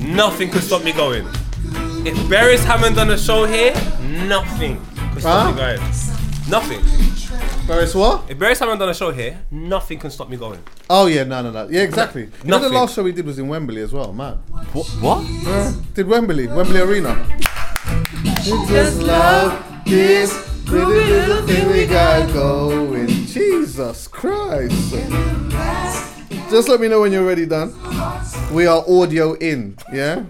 nothing could stop me going. If Beres Hammond done a show here, nothing could stop Huh? me going. Nothing. Paris what? If Beres Hammond done a show here, nothing can stop me going. Oh yeah, no, no, no. Yeah, exactly. You know the Nothing. last show we did was in Wembley as well, man. What? what? Uh, did Wembley, Wembley Arena. Just love this pretty little thing we got going. Jesus Christ. Just let me know when you're ready, Dan. We are audio in, yeah?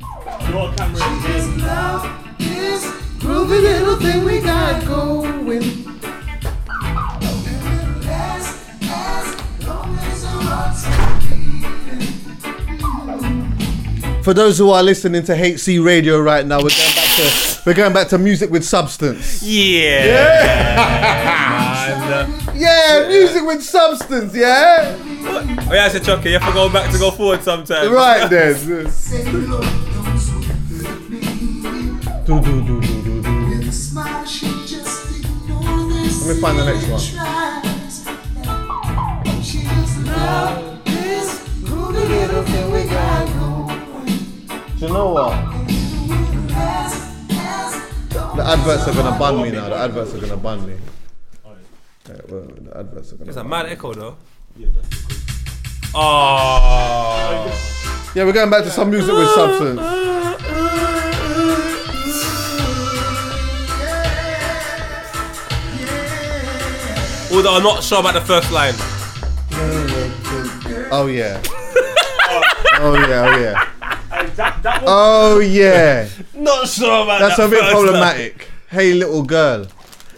Groovy little thing we got going. For those who are listening to HC Radio right now, we're going back to we're going back to music with substance. Yeah. Yeah, music with substance, yeah? Oh yeah, I said Chucky, you have to go back to go forward sometimes. Right then. Do, do, do, do, do, do. Let me find the next one. Do you know what? The adverts are gonna ban me now. The adverts are gonna ban me. Yeah, well, the adverts are gonna It's a ban mad echo though. Oh. Yeah, we're going back to some music with substance. Although I'm not sure about the first line. Oh yeah. oh yeah, oh yeah. Oh yeah. Not sure about That's that a bit first problematic. Hey little girl.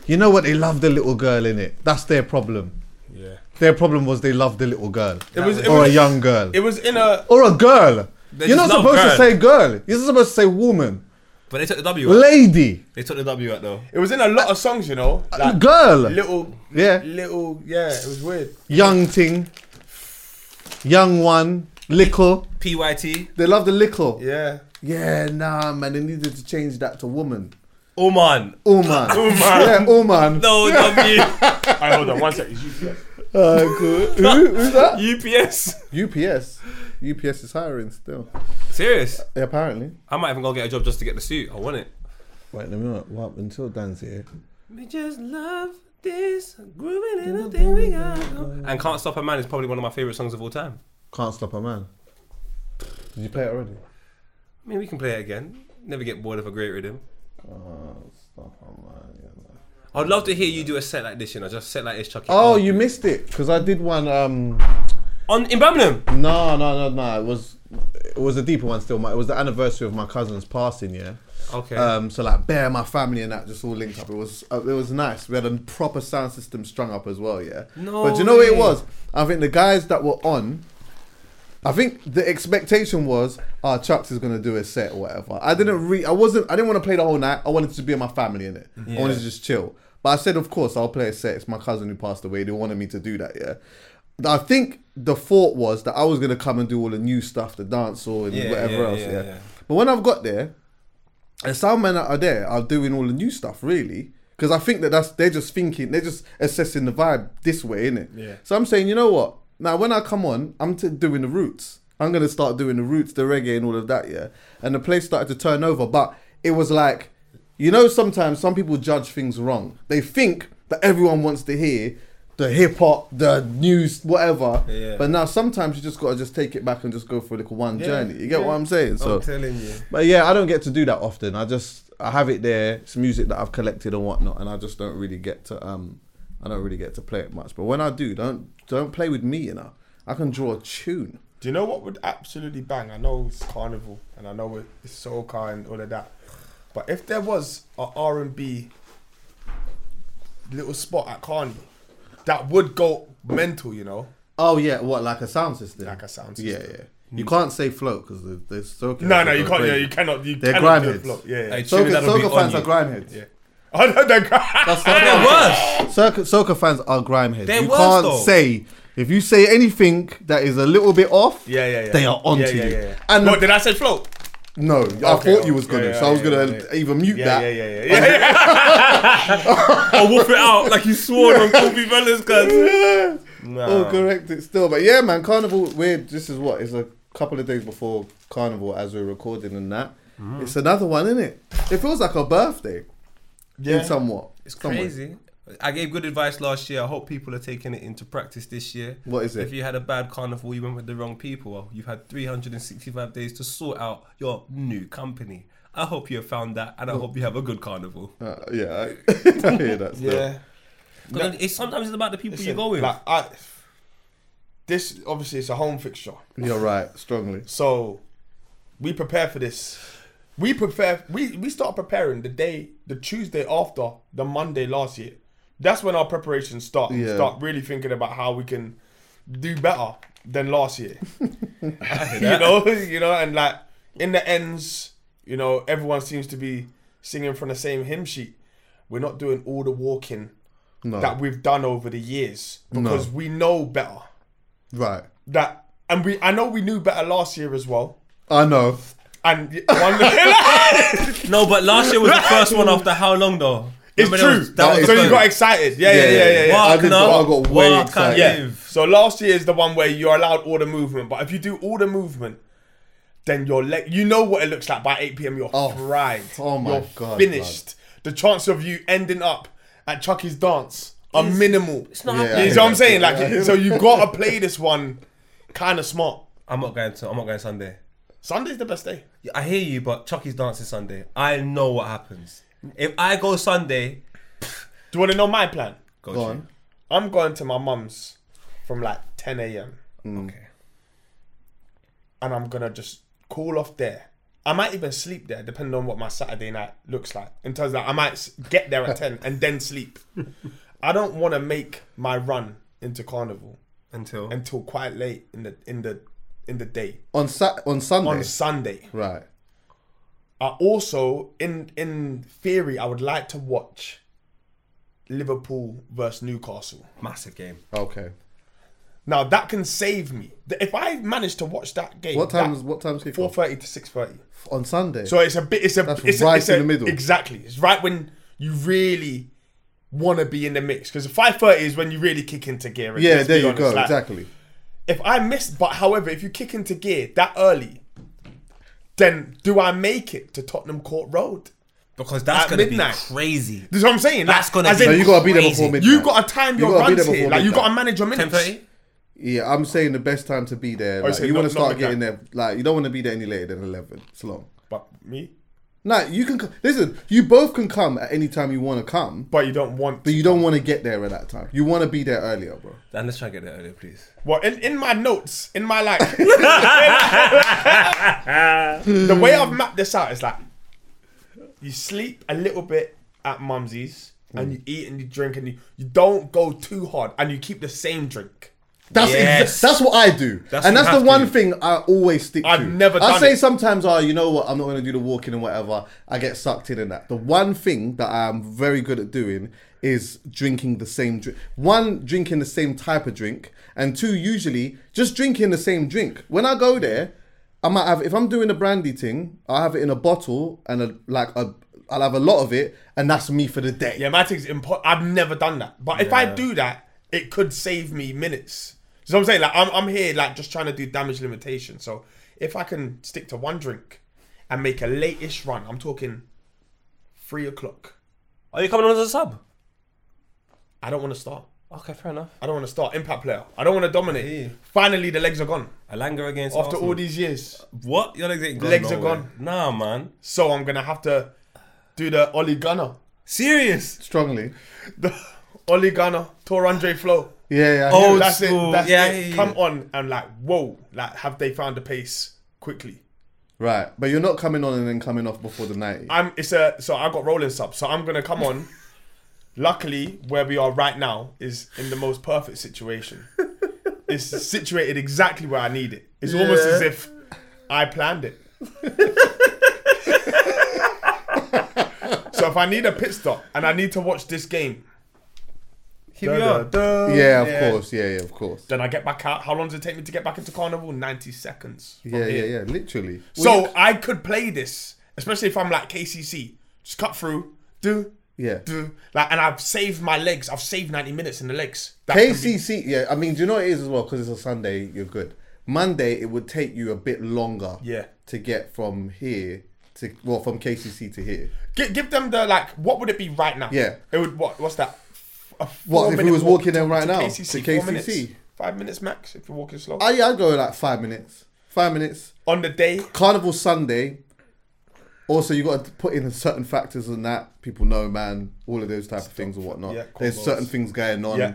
You know what? They love the little girl in it. That's their problem. Yeah. Their problem was they loved the little girl. It was- it or was- a young girl. It was in a. or a girl. You're not just love supposed to say girl. You're supposed to say woman. But they took the W out. Lady. They took the W out though. It was in a lot of songs, you know. Uh, like girl. little, Yeah. little, yeah. It was weird. Young thing. Young one. Lickle. PYT. They love the lickle. Yeah. Yeah, nah, man. They needed to change that to woman. Oman. Uman. Yeah, Uman. No W. Alright, hold on one second. Uh, cool. Who, who's that? UPS. UPS. UPS is hiring still. Serious? Yeah, apparently. I might even go get a job just to get the suit. I want it. Wait, let me know what until Dan's here. We just love this grooving in the thing we got. And Can't Stop a Man is probably one of my favorite songs of all time. Can't stop a man. Did you play it already? I mean, we can play it again. Never get bored of a great rhythm. Can't stop a man. Yeah. I'd love to hear you do a set like this, you know, just set like this, Chucky. Oh, you missed it because I did one. Um, on in Birmingham. no, no, no, no. It was it was a deeper one still. My, it was the anniversary of my cousin's passing. Yeah. Okay. Um, so like, bear my family and that just all linked up. It was uh, it was nice. We had a proper sound system strung up as well. Yeah. No But do you know what it was? I think the guys that were on. I think the expectation was, ah, Chucks is gonna do a set or whatever. I didn't re I wasn't I didn't want to play the whole night. I wanted to be with my family in it. I wanted to just chill. But I said, of course, I'll play a set. It's my cousin who passed away. They wanted me to do that, yeah. I think the thought was that I was gonna come and do all the new stuff, the dance or Yeah, whatever yeah, else, yeah, yeah. yeah. But when I've got there, and some men that are there are doing all the new stuff, really. Because I think that that's they're just thinking, they're just assessing the vibe this way, innit? Yeah. So I'm saying, you know what? Now when I come on, I'm t- doing the roots. I'm gonna start doing the roots, the reggae, and all of that, yeah. And the place started to turn over, but it was like, you know, sometimes some people judge things wrong. They think that everyone wants to hear the hip hop, the news, whatever. Yeah. But now sometimes you just gotta just take it back and just go for like one Yeah, journey. You get yeah. what I'm saying? So I'm telling you. but yeah, I don't get to do that often. I just I have it there. It's music that I've collected and whatnot, and I just don't really get to um I don't really get to play it much. But when I do, don't don't play with me, you know. I can draw a tune. Do you know what would absolutely bang? I know it's carnival and I know it's soca and all of that, but if there was a R and B little spot at Carnival, that would go mental. You know, Oh yeah, what like a sound system? Like a sound Yeah, system. yeah. yeah. You can't say float because they're so. no, no, you can't. Yeah, you cannot. You They're cannot do a grindheads. Yeah, yeah. Hey, Soca, Trinidad will be soca fans you. are grimeheads. yeah. Oh no, they're gra- That's They're worse. Soca, soca fans are grimeheads. They're you worse, can't though. say if you say anything that is a little bit off. Yeah, yeah, yeah. They are onto yeah, yeah, you. Yeah, yeah. And what the- did I say? Float. No, I Okay, thought you was gonna, yeah, so I was yeah, gonna yeah, yeah. either mute Yeah, that. yeah, yeah, yeah, yeah. yeah. I'll whoop it out like you swore on Kobe Fellas, cuz. Nah. Oh, correct it still. But yeah, man, Carnival. We're this is what is a couple of days before Carnival as we're recording and that. Mm-hmm. It's another one, isn't it? It feels like a birthday. Yeah. In somewhat. It's somewhat. crazy. I gave good advice last year. I hope people are taking it into practice this year. What is it? If you had a bad carnival, you went with the wrong people. Well, you've had 365 days to sort out your new company. I hope you have found that, and I hope you have a good carnival. Uh, yeah, I, I hear that. Still. Yeah. 'Cause It's sometimes it's about the people you go with. Like, I, this obviously it's a home fixture, You're right, strongly. so we prepare for this. We prepare. We we start preparing the day, the Tuesday after the Monday last year. That's when our preparations start. We Yeah. Start really thinking about how we can do better than last year. you know, you know, and like in the ends, you know, everyone seems to be singing from the same hymn sheet. We're not doing all the walking No. that we've done over the years because we know better. right. That and we, I know we knew better last year as well. I know. And one, no, but last year was the first one after how long though? it's Remember true. that was- that was so the you got excited. Yeah, yeah, yeah, yeah. yeah. I did. Walk I got way Walk excited. Yeah. So last year is the one where you're allowed all the movement, but if you do all the movement, then you're le- you know what it looks like by 8 p.m. You're Oh, fried. oh my you're God, finished. The chance of you ending up at Chucky's dance are minimal. It's not Yeah. You know what I'm saying? Like, Yeah. so you gotta play this one kind of smart. I'm not going to. I'm not going Sunday. Sunday's the best day. I hear you, but Chucky's dancing Sunday. I know what happens. If I go Sunday, Do you want to know my plan? go, Go G. on. I'm going to my mum's from like 10 a.m. Mm. Okay. and I'm gonna just call off there. I might even sleep there, depending on what my Saturday night looks like. In terms of that, I might s- get there at 10 and then sleep. I don't want to make my run into carnival Until until quite late in the in the in the day On Sat on Sunday. on Sunday. right. I also, in in theory, I would like to watch Liverpool versus Newcastle. massive game. Okay. Now that can save me. If I manage to watch that game, What time is what time's kick Four off? thirty to six thirty. On Sunday. So it's a bit. It's a. That's it's right a, it's in a- the middle. Exactly. It's right when you really want to be in the mix because five thirty is when you really kick into gear. yeah, let's there be you honest. go. Like, exactly. If I miss, but however, if you kick into gear that early, then do I make it to Tottenham Court Road? Because that's At gonna midnight. be crazy. This is what I'm saying. That's like, gonna as be- in, No, you gotta be there before midnight. you got to time You your gotta be runs there here. before Like you got to manage your minutes. thirty. Yeah, I'm saying the best time to be there. Oh, Like, so you not- want to not start getting there. Like you don't want to be there any later than eleven. It's long. But me, Nah, you can co- listen. You both can come at any time you want to come, but you don't want. but you don't want to get there at that time. You want to be there earlier, bro. Dan, let's try and get there earlier, please. Well, in, in my notes, in my like, the way I've mapped this out is like, you sleep a little bit at mumsy's, and Hmm. you eat and you drink, and you, you don't go too hard, and you keep the same drink. That's Yes. exa- that's what I do, That's and that's the one to. thing I always stick to. I've never I say it. sometimes, oh, you know what? I'm not going to do the walking and whatever. I get sucked in and that. The one thing that I'm very good at doing is drinking the same drink. One, drinking the same type of drink, and two, usually just drinking the same drink. When I go there, I might have if I'm doing a brandy thing, I'll have it in a bottle and a like a I'll have a lot of it, and that's me for the day. Yeah, my thing's impo- I've never done that. But if I do that, it could save me minutes. So I'm saying like I'm I'm here like just trying to do damage limitation. So if I can stick to one drink and make a late-ish run, I'm talking three o'clock. Are you coming on as a sub? I don't want to start. Okay, fair enough. I don't want to start. Impact player. I don't want to dominate. Yeah. Finally, the legs are gone. Alanga against After Arsenal. all these years. What? Your legs ain't gone. Legs are nowhere. gone. Nah, man. So I'm going to have to do the Ole Gunnar. Serious? Strongly. The Ole Gunnar, Tore André Flo. Yeah, yeah. I Oh. That's school. it. That's Yeah, it. yeah, yeah. Come on and like, whoa. Like, have they found the pace quickly? right. But you're not coming on and then coming off before the 90. I'm it's a so I got rolling sub, so I'm gonna come on. Luckily, where we are right now is in the most perfect situation. it's situated exactly where I need it. It's almost as if I planned it. so if I need a pit stop and I need to watch this game, Here we da, are. da, da, yeah, of course. Yeah, yeah, of course. Then I get back out. How long does it take me to get back into carnival? Ninety seconds. from Yeah, yeah, here. yeah. Literally. So I could play this, especially if I'm like KCC, just cut through, do, Yeah. do, like, and I've saved my legs. I've saved ninety minutes in the legs. That can be- KCC, yeah. I mean, do you know what it is as well? Because it's a Sunday, you're good. Monday, it would take you a bit longer. Yeah. To get from here to well, from KCC to here. Gi- give them the like. What would it be right now? Yeah. it would. What? What's that? A What, if he was walking there right now, KCC, to four minutes, five minutes max if you're walking slow. Yeah, I'd go like five minutes. Five minutes. On the day, Carnival Sunday. Also, you got to put in certain factors and that people know, man. All of those type of things or whatnot. Yeah, There's combos. certain things going on. Yeah.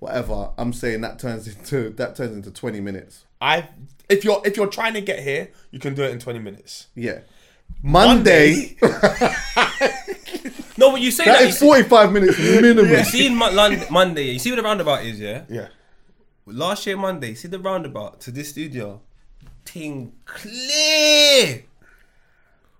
Whatever. I'm saying that turns into that turns into 20 minutes. I if you're if you're trying to get here, you can do it in twenty minutes. Yeah. Monday. No, but you say that that. is 45 minutes minimum. You see in Mon- Lon- Monday, you see what the roundabout is, yeah? Yeah. Last year Monday, see the roundabout to this studio, ting clear.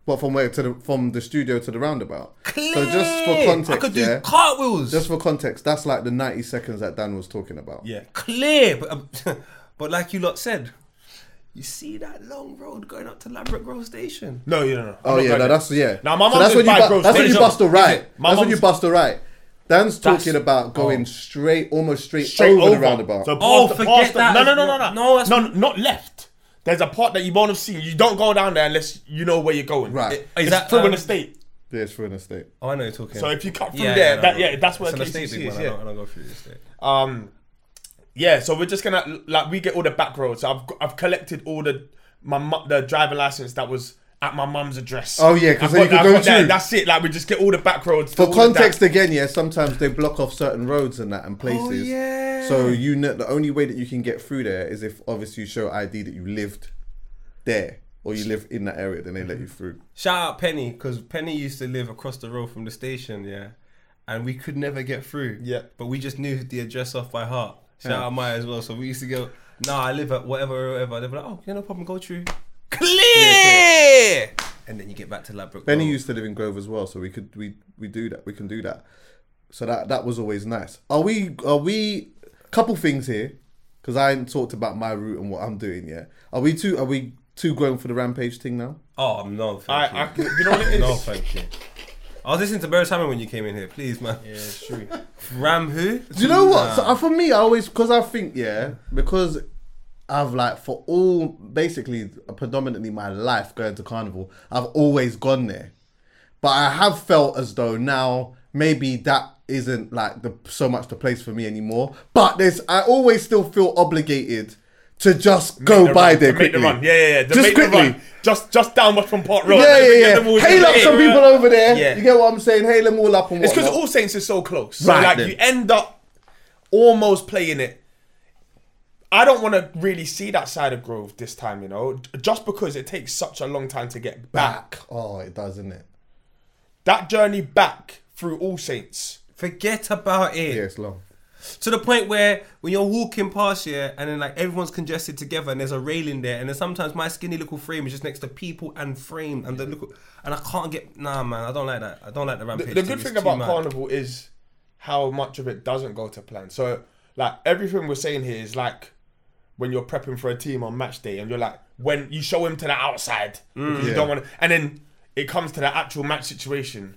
What from where to the from the studio to the roundabout? Clear. So just for context, I could do yeah. cartwheels. Just for context, that's like the 90 seconds that Dan was talking about. Yeah. clear. But, um, but like you lot said, you see that long road going up to Ladbroke Grove Station. No, you don't know. Oh yeah, no, that's yeah. Now my so mum that's when you by bu- Grove that's when you bust a right. That's when you mum's- bust a right. Dan's That's- talking about going oh. straight, almost straight, straight over, over the roundabout. So Oh, past the- forget the- that. No, no, no, no, no. No, that's- no, not left. There's a part that you won't have seen. You don't go down there unless you know where you're going. Right. It- Is it's that, through um, an estate. yeah, it's for an estate. Oh, I know you're talking. So if you cut through Yeah, there, yeah, that, no, yeah, that's where It's an estate KCC is. one. I Yeah. don't, I don't go through the estate. Um, yeah. So we're just gonna like we get all the back roads. I've I've collected all the my mu- the driver license that was at my mum's address. Oh, yeah, 'cause I've then you could go got that. through. That's it. Like we just get all the back roads. For all of that. context again, yeah, sometimes they block off certain roads and that and oh, places. Oh, yeah. So you know the only way that you can get through there is if obviously you show ID that you lived there or you live in that area, then they let you through. Shout out Penny because Penny used to live across the road from the station, yeah, and we could never get through. Yeah. but we just knew the address off by heart. Shout out Maya as well. So we used to go. Nah, I live at whatever, whatever. They'd be like, oh, yeah, no problem. Go through. Clear. And then you get back to Ladbroke. Benny Road. used to live in Grove as well, so we could we we do that. We can do that. So that that was always nice. Are we are we couple things here? Because I ain't talked about my route and what I'm doing yet. Are we too are we too going for the rampage thing now? Oh no, thank I, I, you. you know what it is? No, thank you. I was listening to Barry Simon when you came in here. Please, man. Yeah, it's true. Ram who? Do you know what? So, uh, for me, I always because I think yeah, because I've like for all basically predominantly my life going to carnival, I've always gone there. But I have felt as though now maybe that isn't like the so much the place for me anymore. But there's I always still feel obligated to just go the by run, there to make quickly. the run. Yeah, yeah, yeah. To Just make quickly. The run. Just just down from Port Road. Yeah, yeah, get them all yeah. Hail up some people over there. Yeah. You get what I'm saying? Hail them all up and It's because. All Saints is so close. So Right like then. you end up almost playing it. I don't want to really see that side of Grove this time, you know, just because it takes such a long time to get back. back. Oh, it does, isn't it? That journey back through All Saints. Forget about it. Yeah, it's long. To the point where when you're walking past here and then like everyone's congested together and there's a railing there and then sometimes my skinny little frame is just next to people and frame and the little and I can't get nah man I don't like that I don't like the The, rampage. the thing, good thing about mad. Carnival is how much of it doesn't go to plan. So like everything we're saying here is like when you're prepping for a team on match day and you're like when you show him to the outside because you mm. don't want to, and then it comes to the actual match situation.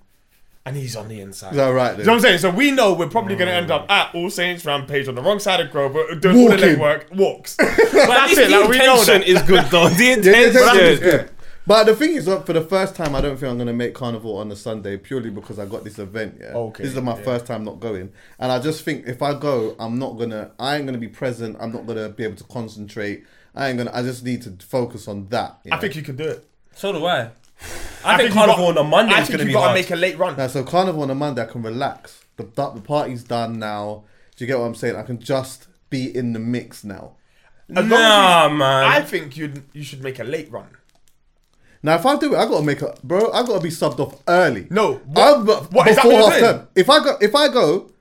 And he's on the inside. Is that right You know what I'm saying? So we know we're probably going to end up at All Saints Rampage on the wrong side of Grove, but doing all the legwork, walks. But That's it. least Like, the we know intention that. is good though. The intention. intention is good. But the thing is, look, for the first time, I don't think I'm going to make carnival on the Sunday purely because I got this event. Yeah, Okay, this is my yeah. first time not going, and I just think if I go, I'm not gonna, I ain't gonna be present. I'm not gonna be able to concentrate. I ain't gonna. I just need to focus on that. I know? think you can do it. So do I. I, think you carnival got- on a Monday I is think going to you be got to hard. make a late run. Now, so carnival on a Monday, I can relax. The the party's done now. Do you get what I'm saying? I can just be in the mix now. As Nah, you- man. I think you you should make a late run. Now, if I do it, I gotta make a bro. I gotta be subbed off early. No, I'm, what- what, is that before what half you're time. If I go, if I go,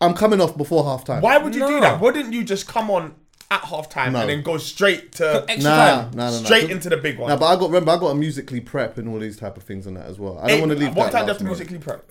I'm coming off before half time. Why would you do that? Wouldn't you just come on at half time No. and then go straight to extra Nah, time. nah, nah, nah. straight into the big one? Nah, but I got remember I got to musically prep and all these type of things on that as well. I don't want to leave. What that time do you have to musically prep?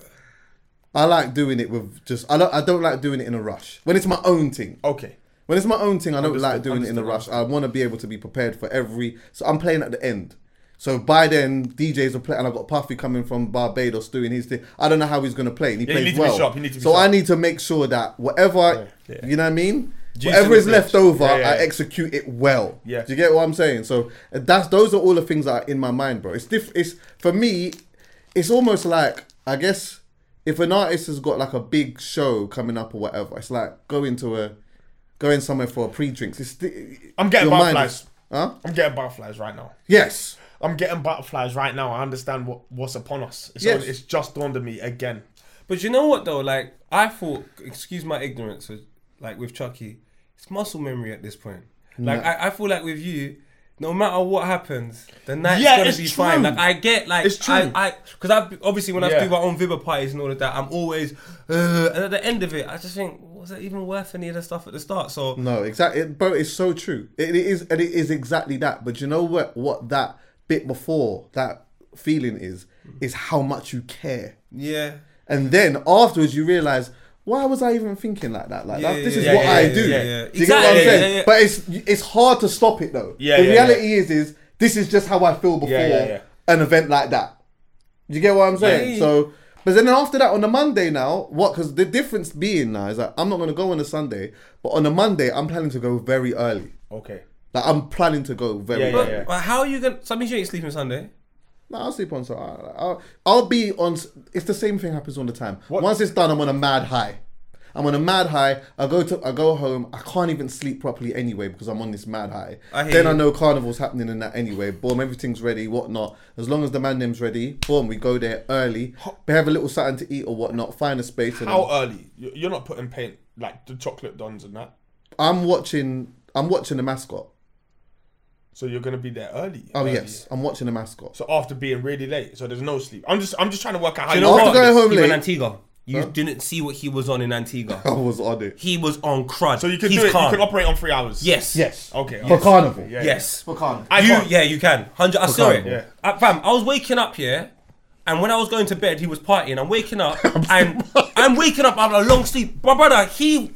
I like doing it with just. I don't. I don't like doing it in a rush. When it's my own thing. Okay. When it's my own thing, I don't like Understood, doing it in a rush. understood, I want to be able to be prepared for every. So I'm playing at the end. So by then, DJs are playing, and I've got Puffy coming from Barbados doing his thing. I don't know how he's going to play. And he Yeah, you plays need to be well. sharp, you need to be so I need to make sure that whatever, you know what I mean? Juice Whatever is left over, Yeah, yeah. I execute it well. Yeah. Do you get what I'm saying? So uh, that's those are all the things that are in my mind, bro. It's diff- It's for me. It's almost like I guess if an artist has got like a big show coming up or whatever, it's like going to a going somewhere for a pre-drinks. It's sti- I'm getting butterflies. is- Huh? I'm getting butterflies right now. Yes. I'm getting butterflies right now. I understand what, what's upon us. It's, Yes. only- it's just dawned on me again. But you know what though? Like I thought, excuse my ignorance, like with Chucky, it's muscle memory at this point. Like I, I feel like with you, no matter what happens, the night's Yeah, gonna it's be true. fine. Like I get, like It's true. I, I, because I obviously when I Yeah. do my own Vibber parties and all of that, I'm always, uh, and at the end of it, I just think, was it even worth any of the stuff at the start? So No, exactly, it, bro. It's so true. It, it is, and it is exactly that. But you know what? What that bit before that feeling is is how much you care, yeah, and then afterwards you realize. Why was I even thinking like that? Like Yeah, that, this yeah, is yeah, what yeah, I yeah, do. yeah, yeah. Do you get what I'm Exactly, saying? yeah, yeah. But it's it's hard to stop it though. Yeah, the yeah, reality is is this is just how I feel before Yeah, yeah, yeah. an event like that. Do You get what I'm saying? Yeah. So, but then after that on the Monday now, what? Because the difference being now is that I'm not going to go on a Sunday, but on a Monday I'm planning to go very early. Okay. Like I'm planning to go very Yeah, yeah, early. yeah. but how are you gonna? So that means you ain't sleeping Sunday. No, I'll sleep on so I'll, I'll be on. It's the same thing happens all the time. What- Once it's done, I'm on a mad high. I'm on a mad high. I go to I go home. I can't even sleep properly anyway because I'm on this mad high. I then I know carnival's happening in that anyway. Boom, everything's ready, whatnot. As long as the man name's ready, boom, we go there early. We have a little something to eat or whatnot. Find a space. And How early? You- You're not putting paint like the chocolate dons and that. I'm watching. I'm watching the mascot. So you're gonna be there early. Oh early. yes, I'm watching the mascot. So after being really late, so there's no sleep. I'm just I'm just trying to work out how Do you you know After what? going home Even late- Antigua, you didn't see what he was on in Antigua. I was on it He was on crud. So you can He's do it. calm. You can operate on three hours. Yes. Yes. Okay. for carnival. Yeah, yeah. Yes. For carnival. I you, can't. yeah, you can. Hundred. I For saw it. Yeah. Uh, fam, I was waking up here, and when I was going to bed, he was partying. I'm waking up, and I'm waking up after a long sleep. My brother, he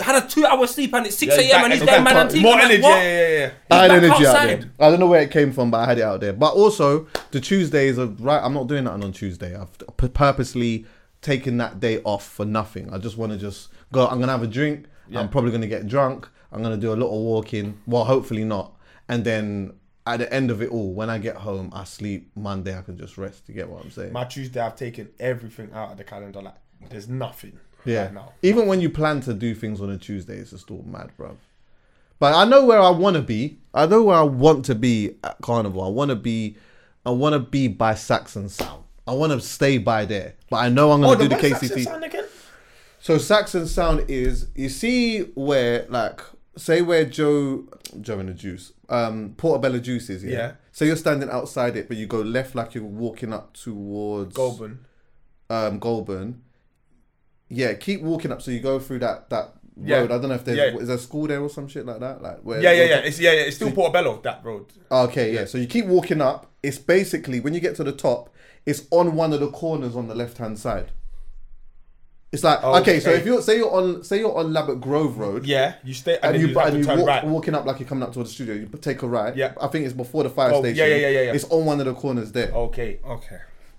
had a two-hour sleep, and it's six a.m. back- and he's he's there, back man. partying. Antigua. More Like, energy. what? Yeah, yeah, yeah. I had back energy out there. I don't know where it came from, but I had it out there. But also, the Tuesdays are right. I'm not doing that on Tuesday. I've p- purposely taken that day off for nothing. I just want to just go. I'm gonna have a drink. I'm probably gonna get drunk. I'm gonna do a little walking. Well, hopefully not. And then at the end of it all, when I get home, I sleep. Monday, I can just rest. You get what I'm saying? My Tuesday, I've taken everything out of the calendar. Like there's nothing. Yeah. Right now. Even when you plan to do things on a Tuesday, it's just all mad, bro. But I know where I want to be. I know where I want to be at Carnival. I want to be, I want to be by Saxon Sound. I want to stay by there. But I know I'm Oh, gonna do the KCT. So Saxon Sound is you see where like say where Joe Joe and the Juice um Portobello Juice is yeah. Yeah. So you're standing outside it, but you go left like you're walking up towards Golborne. um, Golborne. Yeah, keep walking up. So you go through that that Yeah. road. I don't know if there's Yeah. is there a school there or some shit like that. Like where? Yeah, yeah, yeah. It's yeah, yeah. It's still Portobello that road. Okay, yeah. So you keep walking up. It's basically when you get to the top, it's on one of the corners on the left hand side. It's like Oh, okay, so if you're say you're on say you're on Ladbroke Grove Road, Yeah, you stay and, and, you, you, have and to you turn walk, right. walking up like you're coming up towards the studio, you take a right. Yeah. I think it's before the fire Oh, station. yeah, yeah, yeah, yeah, yeah. It's on one of the corners there. Okay. Okay.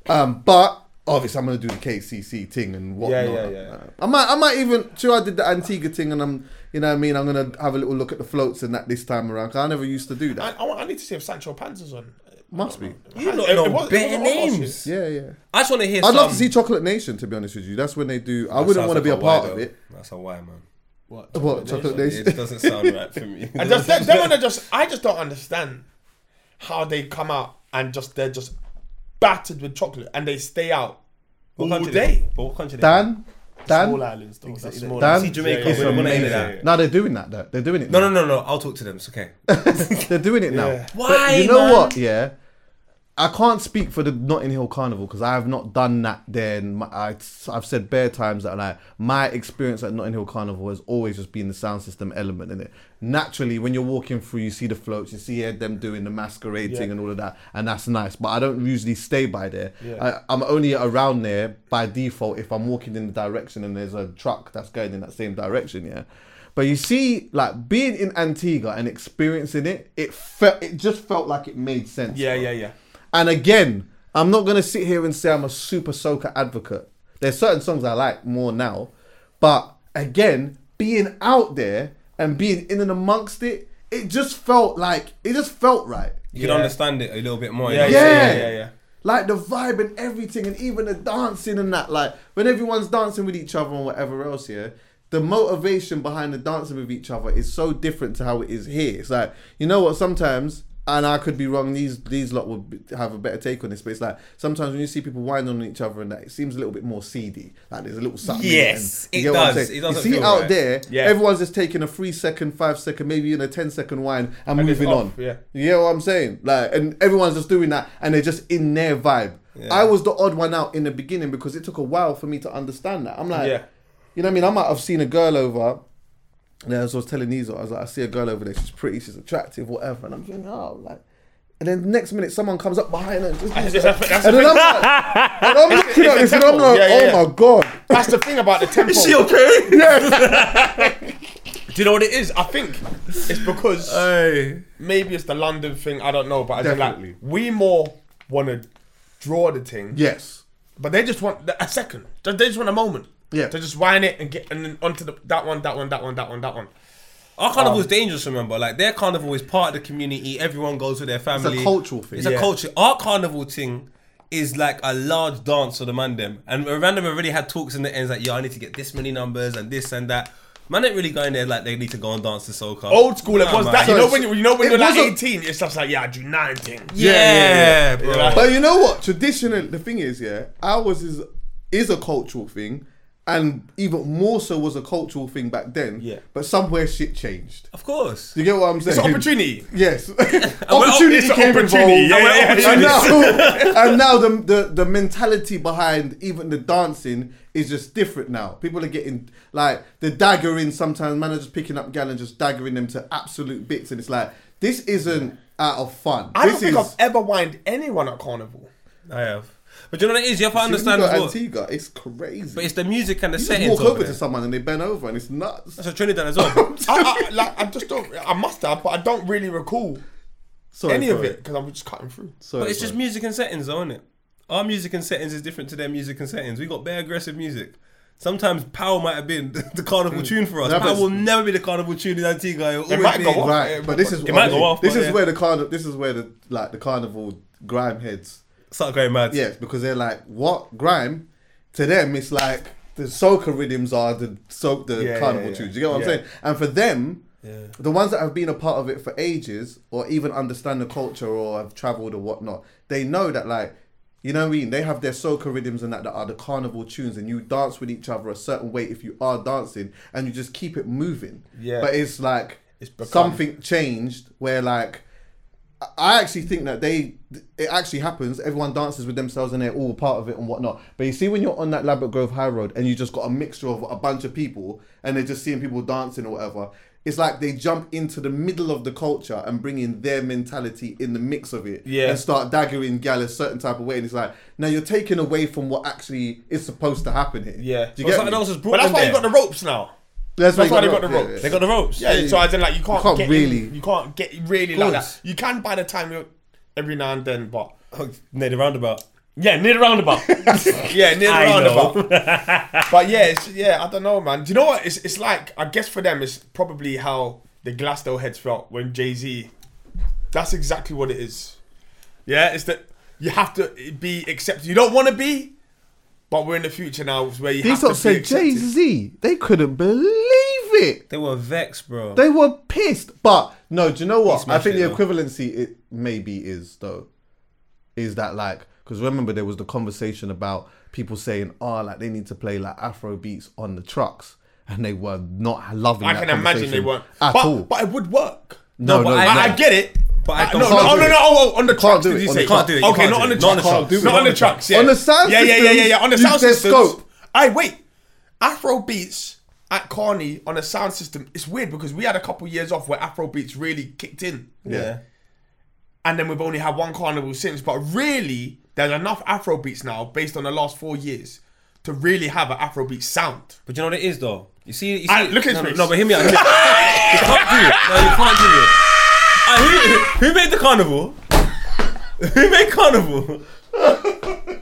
Um, but obviously I'm gonna do the KCC thing and whatnot. Yeah, yeah, yeah. I might, I might even. Sure, I did the Antigua thing, and I'm, you know, what I mean, I'm gonna have a little look at the floats and that this time around. 'cause I never used to do that. I, want- I need to see if Sancho Panza's on. Must be. You lot It- know it was- it better wasn't names. Yeah, yeah. I just want to hear. I'd some, love to see Chocolate Nation. To be honest with you, that's when they do. I wouldn't want to be a part of it. That's a why, man. What? What Chocolate Nation? It doesn't sound right for me. I just, they, they wanna just, I just don't understand how they come out and just they're just battered with chocolate and they stay out What all country day. they- But what country? they- Dan, Dan. Small islands, though. That's small Dan? islands. See Jamaica. It's we don't want to amazing. that. No, they're doing that. Though. They're doing it. No, now. no, no, no. I'll talk to them. It's okay. they're doing it now. Yeah. But Why, you know man? what? Yeah, I can't speak for the Notting Hill Carnival because I have not done that. There, and my, I, I've said bare times that like my experience at Notting Hill Carnival has always just been the sound system element in it. Naturally, when you're walking through, you see the floats, you see them doing the masquerading Yeah. and all of that, and that's nice. But I don't usually stay by there. Yeah. I, I'm only around there by default if I'm walking in the direction and there's a truck that's going in that same direction. Yeah. But you see, like being in Antigua and experiencing it, it felt it just felt like it made sense. Yeah, bro. yeah, yeah. And again, I'm not gonna sit here and say I'm a super soca advocate. There's certain songs I like more now, but again, being out there and being in and amongst it, it just felt like it just felt right. You can understand it a little bit more. Yeah, yeah, Yeah. yeah, yeah, yeah. Like the vibe and everything, and even the dancing and that. Like when everyone's dancing with each other and whatever else, yeah. The motivation behind the dancing with each other is so different to how it is here. It's like you know what? Sometimes, and I could be wrong. These these lot would have a better take on this, but it's like sometimes when you see people winding on each other and that, it seems a little bit more seedy. Like there's a little something. Yes, it get what I'm does. It doesn't You see out right. there, Yeah. everyone's just taking a three second, five second, maybe even a 10 second whine and, And moving on. yeah. You know what I'm saying? Like, and everyone's just doing that, and they're just in their vibe. I was the odd one out in the beginning because it took a while for me to understand that. I'm like, Yeah. you know what I mean? I might have seen a girl over. And as I was telling these, I was like, I see a girl over there. She's pretty. She's attractive, whatever. And I'm thinking, oh, like. And then the next minute, someone comes up behind her. And, just, That's- that's- that's and then I'm like, and I'm looking at this, and I'm like, Yeah, yeah, oh yeah. my god. That's the thing about the tempo. Is she okay? Do you know what it is? I think it's because Hey. maybe it's the London thing. I don't know, but as in, Definitely. like we more want to draw the thing, Yes. but they just want a second. They just want a moment. Yeah. To just whine it and get and then onto the that one, that one, that one, that one, that one. Our carnival is um, dangerous. Remember, like their carnival is part of the community. Everyone goes with their family. It's a cultural thing. It's a Yeah. culture. Our carnival thing is like a large dance for the man them. And random already had talks in the ends like, yo, I need to get this many numbers and this and that. Man ain't really going there like they need to go and dance to soca. Old school, it Nah, was man. that. You know when you, you know when it you're like wasn't- 18, it's just like yeah, I do nine things. Yeah, yeah, bro. Yeah. But you know what? Traditional, the thing is, yeah, ours is is a cultural thing, and even more so was a cultural thing back then. Yeah. But somewhere shit changed. Of course. Do you get what I'm saying? It's an opportunity. Yes, opportunity it's an came opportunity. involved. Yeah, yeah, yeah, and yeah. now, and now the, the the mentality behind even the dancing is just different now. People are getting like the daggering. Sometimes man are just picking up gal and just daggering them to absolute bits, and it's like this isn't out of fun. I don't think is, I've ever whined anyone at carnival. I have. But you know what it is? You have to See, when understand you as well. Antigua, it's crazy. But it's the music and the you just settings walk over over to someone and they bend over and it's nuts. That's a Trinidad as well. I, I, like I just don't. I must have, but I don't really recall Sorry, any of it because I'm just cutting through. Sorry, But it's just music and settings, though, isn't it? Our music and settings is different to their music and settings. We got bare aggressive music. Sometimes Power might have been the carnival mm. tune for us. No, Power will never be the carnival tune in Antigua. It'll It might be- go off. right. But this is It might go off, this is yeah. where the carnival. This is where the like the carnival grime heads. Start going mad. Yes, because they're like, what grime? To them, it's like the soca rhythms are the so the Yeah, carnival yeah, yeah. tunes. You get what I'm saying? And for them, the ones that have been a part of it for ages, or even understand the culture, or have travelled or whatnot, they know that like. You know what I mean? They have their soca rhythms and that that are the carnival tunes, and you dance with each other a certain way if you are dancing, and you just keep it moving. Yeah. But it's like It's something changed where like I actually think that they it actually happens. Everyone dances with themselves and they're all part of it and whatnot. But you see, when you're on that Ladbroke Grove High Road and you just got a mixture of a bunch of people and they're just seeing people dancing or whatever, it's like they jump into the middle of the culture and bring in their mentality in the mix of it, Yeah. and start daggering gal a certain type of way. And it's like now you're taking away from what actually is supposed to happen here. Yeah. do you But get something me? else has brought But that's them why you there. got the ropes now. That's, That's why they got the ropes. yeah. They got the ropes. Yeah, so as in like you can't, can't get really- in, you can't get really like Course. that. You can by the time you're every now and then, but oh, Near the roundabout. yeah, near the roundabout. yeah, near the I know. roundabout. but yeah, it's, yeah, I don't know, man. Do you know what? It's it's like I guess for them, it's probably how the Glasto heads felt when Jay Z. That's exactly what it is. Yeah, it's that you have to be accepted. You don't want to be, but we're in the future now where you These have to lot say be accepted. Jay Z. They couldn't believe it. They were vexed, bro. They were pissed. But no, do you know what? I smashed think it, the though. equivalency it maybe is though. Is that like because remember there was the conversation about people saying, oh, like they need to play like Afro beats on the trucks, and they were not loving. I that can imagine they conversation weren't at but, all. But it would work. no, but no, I- no. I, I get it. But I Uh, don't- no, no, oh, no, no, oh, oh, on the Can't trucks. do Did you say? Can't do it. Okay, can't on the it. Not on the trucks. trucks. Not on the Can't. trucks. Yeah. On the sound Yeah, yeah, yeah, yeah, yeah. On the use sound their systems. scope. I wait. Afro beats at Carney on a sound system. It's weird because we had a couple years off where Afro beats really kicked in. yeah. and then we've only had one carnival since. But really, there's enough Afro beats now, based on the last four years, to really have an Afrobeat sound. But you know what it is though? You see, you see Alright, look at his no, no, no, but hear me out. Hear me out. you can't do it. No, you can't do it. Alright, who, who made the carnival? who made carnival?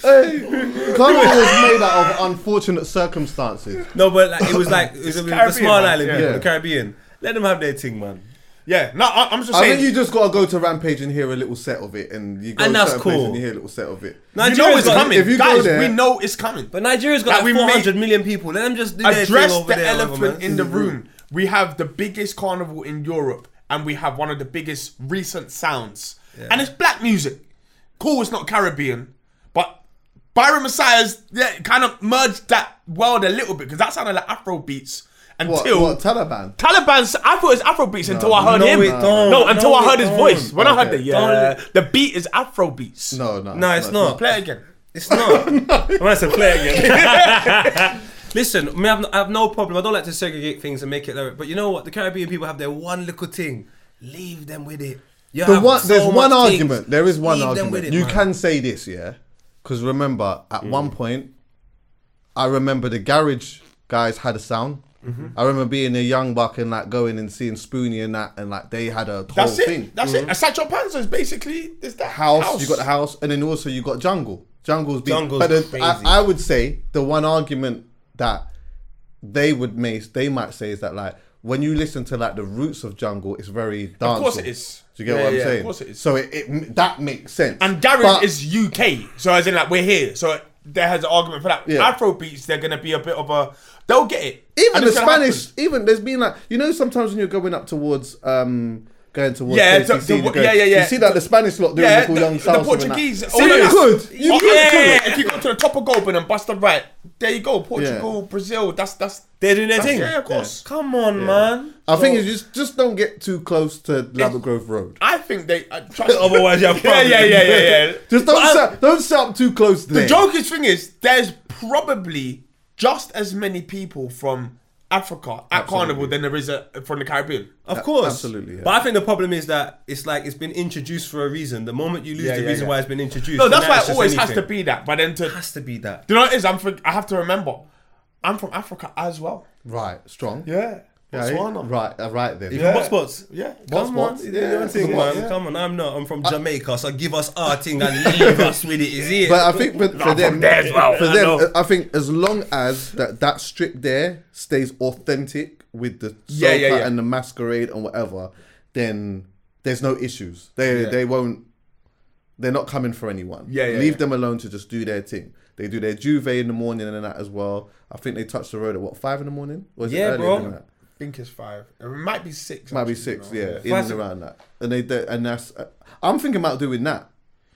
Carnival was made out of unfortunate circumstances. No, but like, it was like it was the Caribbean, small man. island Yeah. people, the Caribbean. Let them have their thing, man. Yeah, no, I, I'm just saying. I saying. think you just gotta go to Rampage and hear a little set of it, and you go And to that's certain places cool. and you hear a little set of it. you know Nigeria's it's got- coming, if you go guys. there- we know it's coming. But Nigeria's got Like, like, we 400 made- million people. Let them just do their thing Address over the there, elephant man. in the room. We have the biggest carnival in Europe, and we have one of the biggest recent sounds, and it's black music. Cool, it's not Caribbean, but Byron Messia's yeah, kind of merged that world a little bit because that sounded like Afro beats until what Taliban? Taliban's. I thought it was Afro beats until I heard no, him. it don't. No, until No, I heard his don't. voice. When I heard the yeah, the beat is Afro beats. No, no, No, it's not. Play it again. It's not. I'm gonna say play again. Listen, I, mean, I, have no, I have no problem. I don't like to segregate things and make it lyric. But you know what? The Caribbean people have their one little thing. Leave them with it. You The have one, so there's one much things. argument. There is one Leave argument. it, you man. can say this, yeah, because remember at Mm. one point, I remember the garage guys had a sound. Mm-hmm. I remember being a young buck and like going and seeing Spoonie and that, and like they had a whole That's it. thing. That's it. A Sancho Panza is basically is that house, you got the house, and then also you got jungle. Jungle's big. Jungle's but the, crazy. I, I would say the one argument that they would make, they might say, is that like when you listen to like the roots of jungle, it's very dancehall. Of course it is. Do you get Yeah, what I'm yeah, of saying? course it is. So it, it that makes sense. And garage But- is UK, so as in like we're here, so there has an argument for that. Yeah. Afro beats, they're gonna be a bit of a. They'll get it. even And the Spanish, even there's been like you know sometimes when you're going up towards um going towards Yeah, KCC, the- the- yeah, yeah, yeah. You see that the Spanish lot doing Yeah, the, the, young the salsa and. Portuguese. See, you that. could, you Oh, could yeah, do it. If you go to the top of Golborne and bust a right, there you go. Portugal, Brazil. That's that's. They're doing their thing. Yeah, of course. Come on, man. I think you just just don't get too close to Ladbroke Grove Road. I think they. Uh, trust Otherwise, you have yeah, yeah, yeah, yeah, yeah. Just don't But I- set, don't set up too close The there. jokest thing is, there's probably just as many people from Africa at Carnival than there is a, from the Caribbean. Of course, absolutely, yeah. But I think the problem is that it's like it's been introduced for a reason. The moment you lose Yeah, the yeah, reason yeah. why it's been introduced, No, that's why it just always has to be that. But then to, It has to be that. do you know what it is? I'm. For, I have to remember, I'm from Africa as well. Right, strong. Yeah, Yeah, Botswana. right, uh, right then. Yeah. What spots? Yeah, Come What on, spots? you Yeah, thing, spots, man. yeah. Come on, I'm not. I'm from Jamaica, so give us our thing and leave us with it. Is it? But I think for, for them, there as well. for I them, know. I think as long as that that strip there stays authentic with the soca Yeah, yeah, yeah. and the masquerade and whatever, then there's no issues. They Yeah. they won't. They're not coming for anyone. Yeah, yeah, Leave yeah. them alone to just do their thing. They do their J'ouvert in the morning and that as well. I think they touch the road at what five in the morning? Or is it Yeah, earlier bro. Than think it's five. It might be six. Might be six, you know. yeah, in Five- and around that. And they, they and that's. Uh, I'm thinking about doing that.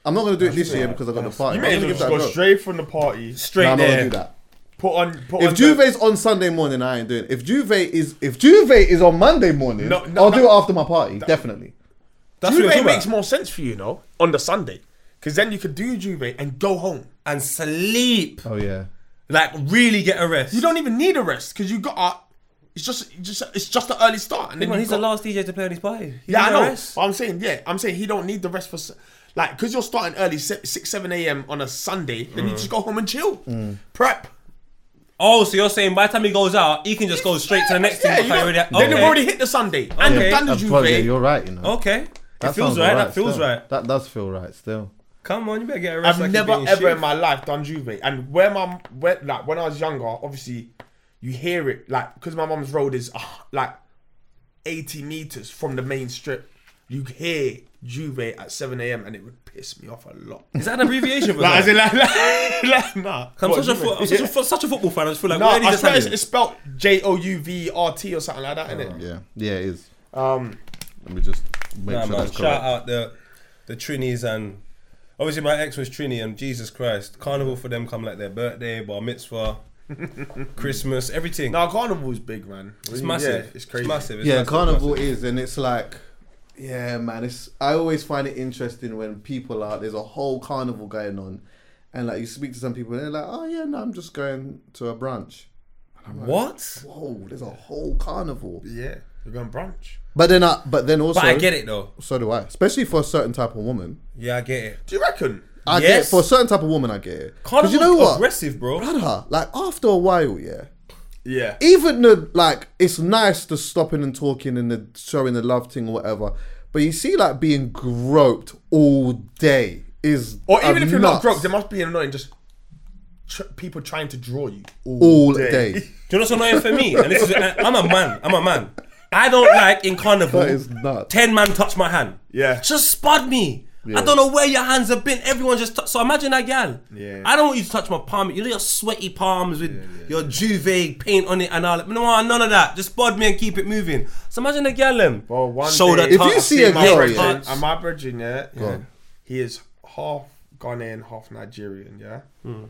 I'm not going to do it this year because I got the party. You I'm may as gonna well just go go. straight from the party. Straight No, I'm not there. going to do that. Put on. Put If on J'ouvert's on Sunday morning, I ain't doing it. If J'ouvert is if J'ouvert is on Monday morning, No, no, I'll no. do it after my party. definitely. That's J'ouvert what you're makes about. more sense for you, know, on the Sunday, because then you could do J'ouvert and go home. and sleep. Oh yeah. Like really get a rest. You don't even need a rest because you got uh, It's just, it's just, it's just the early start, and then he's got- the last DJ to play on his party. He Yeah, I know. But I'm saying, yeah, I'm saying he don't need the rest for like because you're starting early, six, seven a.m. on a Sunday. Then Mm. you just go home and chill, prep. Oh, so you're saying by the time he goes out, he can just go straight to the next Yeah, thing. you because know, he already- then they've already hit the Sunday, and Okay. you've done the I yeah, J'ouvert. you're right. You know. Okay. It That feels sounds right. That feels still. right. That does feel right still. Come on, you better get a rest. I've like you're never being ever shit. in my life done J'ouvert, and where my where like when I was younger, obviously you hear it like because my mum's road is uh, like eighty meters from the main strip. You hear J'ouvert at seven a.m. and it would piss me off a lot. Is that an abbreviation for Like, as that? like, like, like nah. I'm What, such a, fo- I'm such, a, Yeah. fo- such a football fan. I just feel like No, I swear it's, it's spelled J O U V R T or something like that, isn't it? Yeah, yeah, it is. Um, Let me just make Nah, sure man, that's shout correct. out the the Trinis and obviously my ex was Trini and Jesus Christ, Carnival for them come like their birthday, bar mitzvah, Christmas, everything. no, carnival is big, man. it's Yeah, massive. it's crazy. It's massive. It's yeah, massive, carnival massive. is, and it's like, yeah, man. It's I always find it interesting when people are there's a whole carnival going on, and like you speak to some people, and they're like, oh yeah, no, I'm just going to a brunch. What? Whoa, there's a whole carnival. Yeah, we're going brunch. But then, I, but then also, But I get it though. So do I, especially for a certain type of woman. Yeah, I get it. Do you reckon? I get Yes. for a certain type of woman. I get it. Because Carnival's you know what, aggressive, bro. brother? Like after a while, yeah. Yeah. even the like it's nice to stopping and talking and the showing the love thing or whatever but you see like being groped all day is Or even if you're not nuts broke, there must be annoying just tr- people trying to draw you all, all day. Do you know what's annoying for me? And this is, uh, I'm a man. I'm a man. I don't like in carnival. That is nuts. Ten man touch my hand. Yeah. Just spud me. I don't know where your hands have been. Everyone just tou- so imagine that gal. Yeah. I don't want you to touch my palm. You know your sweaty palms with your J'ouvert paint on it and all. No, none of that. Just spud me and keep it moving. So imagine a gal them. Well, one shoulder day, If you see a girl, yeah. my brethren, yeah, yeah, he is half Ghanaian, half Nigerian, yeah. Hmm.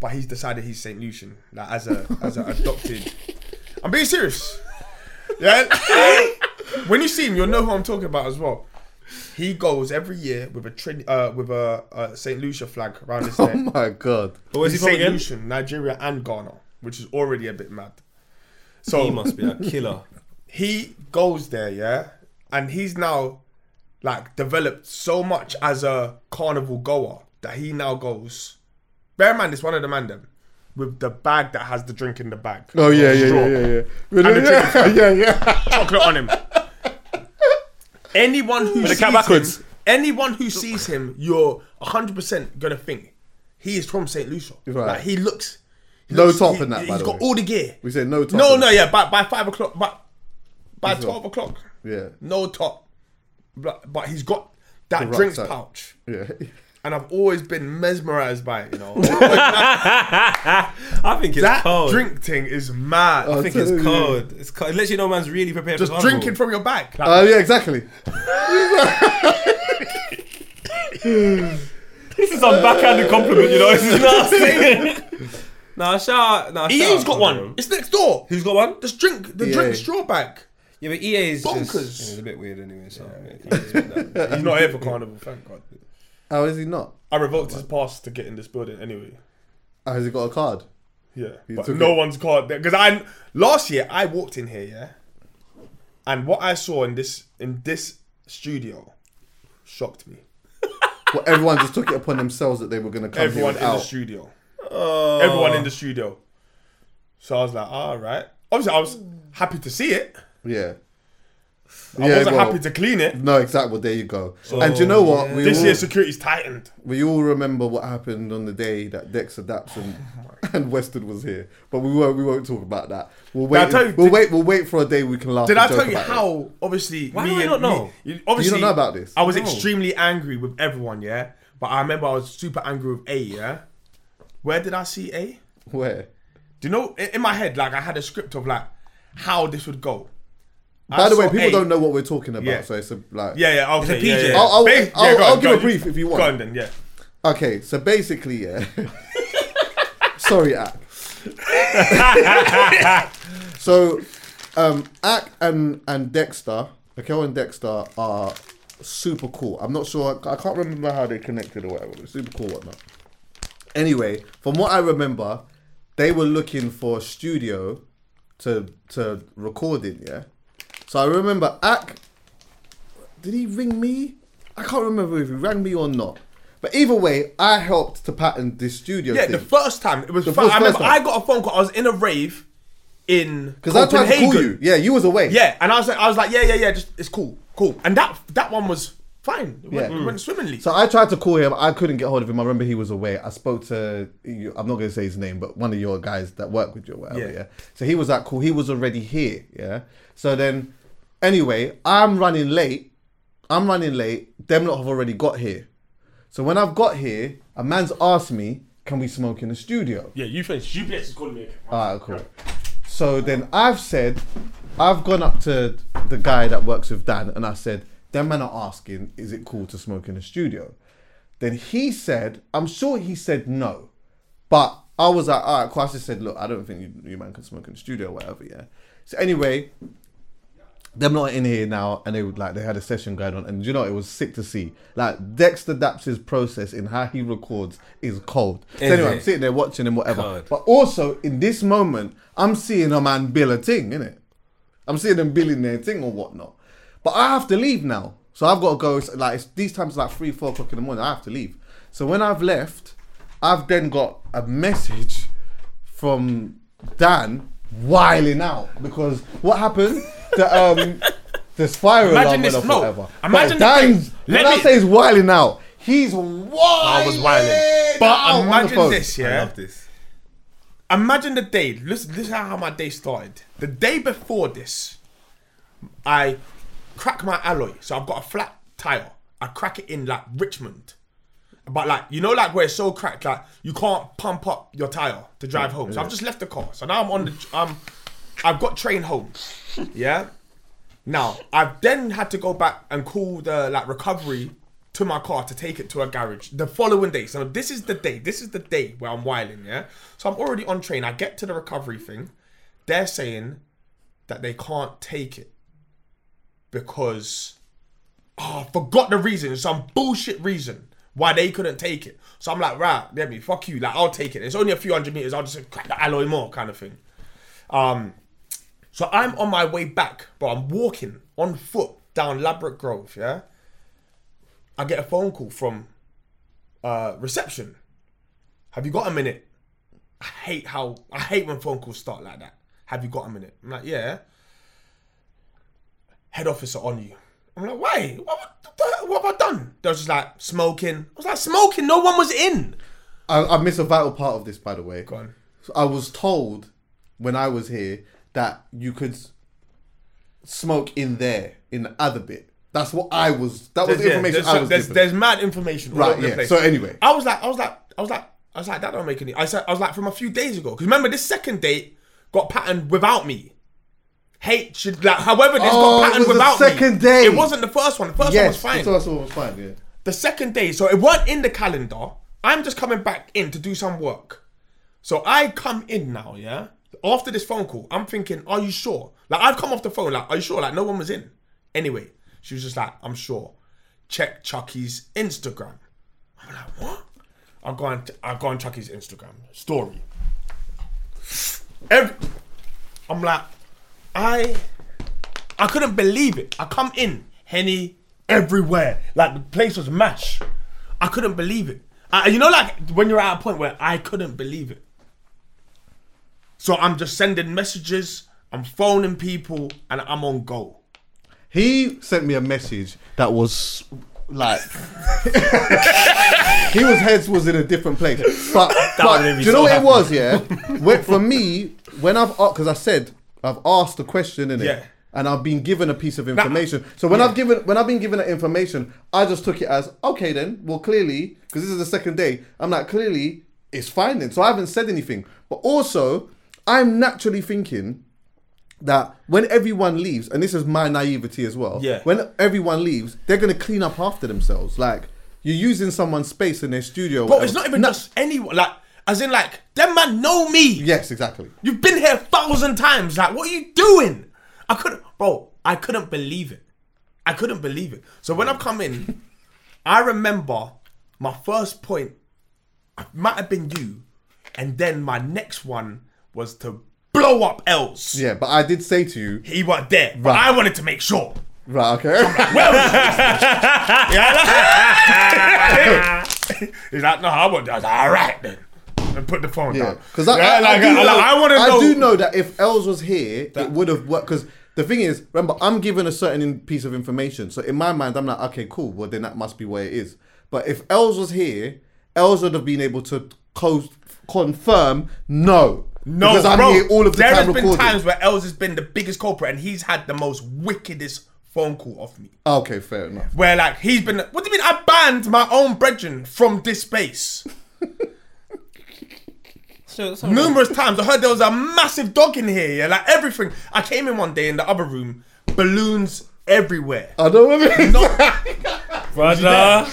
But he's decided he's Saint Lucian, like as a as an adopted. I'm being serious. Yeah. when you see him, you'll know who I'm talking about as well. He goes every year with a Trin- uh, with a, a Saint Lucia flag around his neck. oh my god But where's he He's from Saint again? Lucian, Nigeria and Ghana, which is already a bit mad. So He must be a killer. he goes there, yeah, and he's now like developed so much as a carnival goer that he now goes. Bear in mind, it's one of the man them with the bag that has the drink in the bag. oh yeah yeah Straw. yeah yeah yeah And the yeah, yeah yeah chocolate on him. Anyone who sees cat backwards. him, anyone who sees him, you're hundred percent gonna think he is from Saint Lucia. Right. Like he looks. he No looks- top he- in that, by He's the got way. all the gear. we say no top No, no, yeah. By by five o'clock, but by He's twelve o'clock, yeah no top. But, but he's got that The drinks pouch, yeah and I've always been mesmerized by it. You know, I think it's that cold. drink thing is mad. I think it's cold. It's cold. It lets you know man's really prepared Just for carnival. drinking from your bag. Like, oh yeah exactly This is some backhanded compliment, you know. This is nasty. nah, shout out. Nah, shout EA's out got one. them. It's next door. Who's got one? Just drink the EA. drink straw bag. Yeah, but EA is Bonkers. Just, it's a bit weird anyway. So yeah, can't expect that. He's not here for carnival. Thank God. Oh is he not I revoked his pass to get in this building anyway. oh, has he got a card Yeah, He but took no it. one's card there because I last year I walked in here, yeah, and what I saw in this in this studio shocked me. well everyone just took it upon themselves that they were going to come Everyone here in the without studio, Oh. everyone in the studio. So I was like, all right. Obviously, I was happy to see it. yeah I Yeah, wasn't well, happy to clean it. No, exactly. Well, there you go. and do you know what? We This all, year, security's tightened. we all remember what happened on the day that Dexter Daps and, and Western was here, but we won't. We won't talk about that. We'll I wait. you- we'll did- wait. We'll wait for a day we can laugh. Did I tell you about it. how obviously Why me do I and not me- know? you- obviously You don't know about this? I was No. extremely angry with everyone, yeah. But I remember I was super angry with A, yeah. Where did I see A? Where? Do you know in in my head, like I had a script of like how this would go. By I the way, people A- don't know what we're talking about, Yeah. so it's a, like. Yeah, yeah, okay. It's a yeah, PJ. yeah. I'll- I'll- Ba- I'll- yeah, go I'll on, give go a on. brief if you want. Go on then, yeah. Okay, so basically, yeah. Sorry, Ak. so, um, Ak and and Dexter, Raquel and Dexter are super cool. I'm not sure. I can't remember how they connected or whatever. But super cool, whatnot. Anyway, from what I remember, they were looking for a studio to to record in, yeah. So I remember Ak did he ring me? I can't remember if he rang me or not. But either way, I helped to pattern this studio Yeah, thing. the first time it was. The fun. first- I remember first. I got a phone call. I was in a rave in Because I tried to call Copenhagen. you. Yeah, you was away. Yeah, and I was like, I was like, yeah, yeah, yeah, just it's cool, cool. And that that one was fine. It went, Yeah. it went swimmingly. So I tried to call him. I couldn't get hold of him. I remember he was away. I spoke to, you- I'm not going to say his name, but one of your guys that work with you or whatever. Yeah. Yeah. So he was like, cool. He was already here. Yeah. So then, anyway, I'm running late. I'm running late. Them lot have already got here. So when I've got here, a man's asked me, can we smoke in the studio? yeah, you finished. UPS is calling me. Alright, ah, cool. So then I've said, I've gone up to the guy that works with Dan and I said, them man are asking, is it cool to smoke in the studio? Then he said, I'm sure he said no. But I was like, all right, cool. I just said, look, I don't think you, you man can smoke in the studio or whatever, yeah. So anyway, them not in here now, and they would like they had a session going on, and you know it was sick to see. Like Dexter Daps' process in how he records is cold. So Is anyway, I'm sitting there watching him, whatever. But also in this moment, I'm seeing a man bill a thing, in it I'm seeing them billing their thing or whatnot. But I have to leave now, so I've got to go. it's Like it's, these times, like three, four o'clock in the morning, I have to leave. So when I've left, I've then got a message from Dan whiling out because what happened? The um the fire Imagine alarm this- went off no, whatever. imagine but the Dan's thing. when Let I me- say he's whiling out, he's whiling. I was wilding. But out on the imagine phone. this, I yeah. love this. Imagine the day. Listen, this is how my day started. The day before this, I crack my alloy. So I've got a flat tire. I crack it in like Richmond. But like you know, like where it's so cracked, like you can't pump up your tire to drive home. So I've just left the car. So now I'm on the. Um, I've got train home. Yeah. Now I've then had to go back and call the like recovery to my car to take it to a garage the following day. So this is the day. This is the day where I'm whiling. Yeah. So I'm already on train. I get to the recovery thing. They're saying that they can't take it because oh, I forgot the reason. Some bullshit reason why they couldn't take it. So I'm like, right, let me fuck you. Like I'll take it. It's only a few hundred meters. I'll just crack the alloy more, kind of thing. Um, so I'm on my way back, but I'm walking on foot down Ladbroke Grove. Yeah, I get a phone call from uh, reception. Have you got a minute? I hate how I hate when phone calls start like that. Have you got a minute? I'm like, yeah. Head officer on you. I'm like, why? What, what, what have I done? They was just like smoking. I was like, smoking. No one was in. I, I missed a vital part of this, by the way. Go on. So I was told when I was here that you could smoke in there in the other bit. That's what I was. That was the There's- yeah, information there's, I was there's, given. there's mad information Right. yeah. So anyway. I was like, I was like, I was like, I was like, that don't make any. I said, I was like, from a few days ago. Because remember, this second date got patterned without me. Hate should like, however, this Oh, got patterned without second me. day. It wasn't the first one. The first yes, one was fine. the first one was fine. Yeah. the second day, so it weren't in the calendar. I'm just coming back in to do some work. So I come in now, yeah. After this phone call, I'm thinking, are you sure? Like I've come off the phone, like, are you sure? Like no one was in. Anyway, she was just like, I'm sure. Check Chucky's Instagram. I'm like, what? I go on, I go on Chucky's Instagram story. Every, I'm like, I, I couldn't believe it. I come in, Henny everywhere. Like the place was mash. I couldn't believe it. I, you know, like when you're at a point where I couldn't believe it. So I'm just sending messages, I'm phoning people, and I'm on go. He sent me a message that was like he was heads was in a different place. But, but do you know so what happy. it was? Yeah, when, for me, when I've because I said I've asked a question in it. Yeah. And I've been given a piece of information. So when I've given, when I've been given that information, I just took it as okay. Then, well, clearly, because this is the second day, I'm like, clearly, it's fine then. So I haven't said anything. But also, I'm naturally thinking that when everyone leaves, and this is my naivety as well, Yeah. when everyone leaves, they're gonna clean up after themselves. Like you're using someone's space in their studio. Bro, it's not even Na- just anyone. Like, as in, like, them man know me. Yes, exactly. You've been here a thousand times. Like, what are you doing? I couldn't, bro. I couldn't believe it. I couldn't believe it. So when I've come in, I remember my first point might have been you, and then my next one was to blow up else. Yeah, but I did say to you, He wasn't there, but Right. I wanted to make sure. right, okay. Well, Yeah, like- He's like, no, I want. I was like, all right then, and put the phone Yeah, down. because I, Yeah, I, like, I, do know, like, I want to I know. do know that if Els was here, it would have worked. Because the thing is, remember, I'm given a certain in- piece of information, so in my mind, I'm like, okay, cool. Well, then that must be where it is. But if Els was here, Els would have been able to co- confirm no. No, because I'm bro, here all of the there time has been times where Els has been the biggest culprit, and he's had the most wickedest phone call off me. Okay, fair enough. Where like he's been. What do you mean? I banned my own brethren from this space So, so numerous times. I heard there was a massive dog in here. Yeah, like everything. I came in one day in the other room, balloons everywhere. I don't know. No, brother.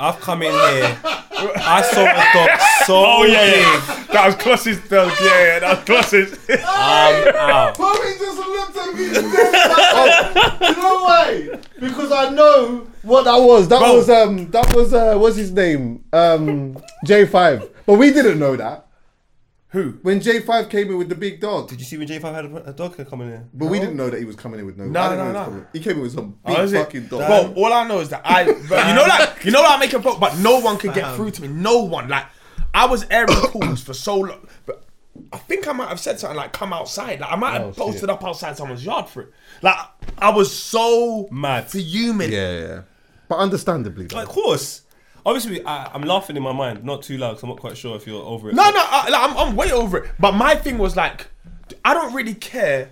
I've come in here. I saw a dog so oh yeah, big. yeah. That was Kloss's dog. Yeah, yeah, that was Kloss's. I'm out. Bobby just looked at me. and just like, oh, you know why? Because I know what that was. That Bro. was um. That was uh. What's his name? Um. J five. But we didn't know that Who? when J five came in with the big dog. Did you see when J5 had a, a dog coming in? But we didn't know that he was coming in with no. No, I no, know he no. He came in with some oh, big Oh, is it? fucking dog. Bro, all I know is that I, bro, you know, like you know, like I make a book, but no one could get through to me. No one. Like I was airing calls for so long, but I think I might have said something like "come outside." Like I might have Oh, posted shit. up outside someone's yard for it. Like I was so Mad. fuming. yeah, yeah. But understandably. Like, of course. Obviously, I, I'm laughing in my mind, not too loud, because I'm not quite sure if you're over it. No, no, I, like, I'm, I'm way over it. But my thing was like, I don't really care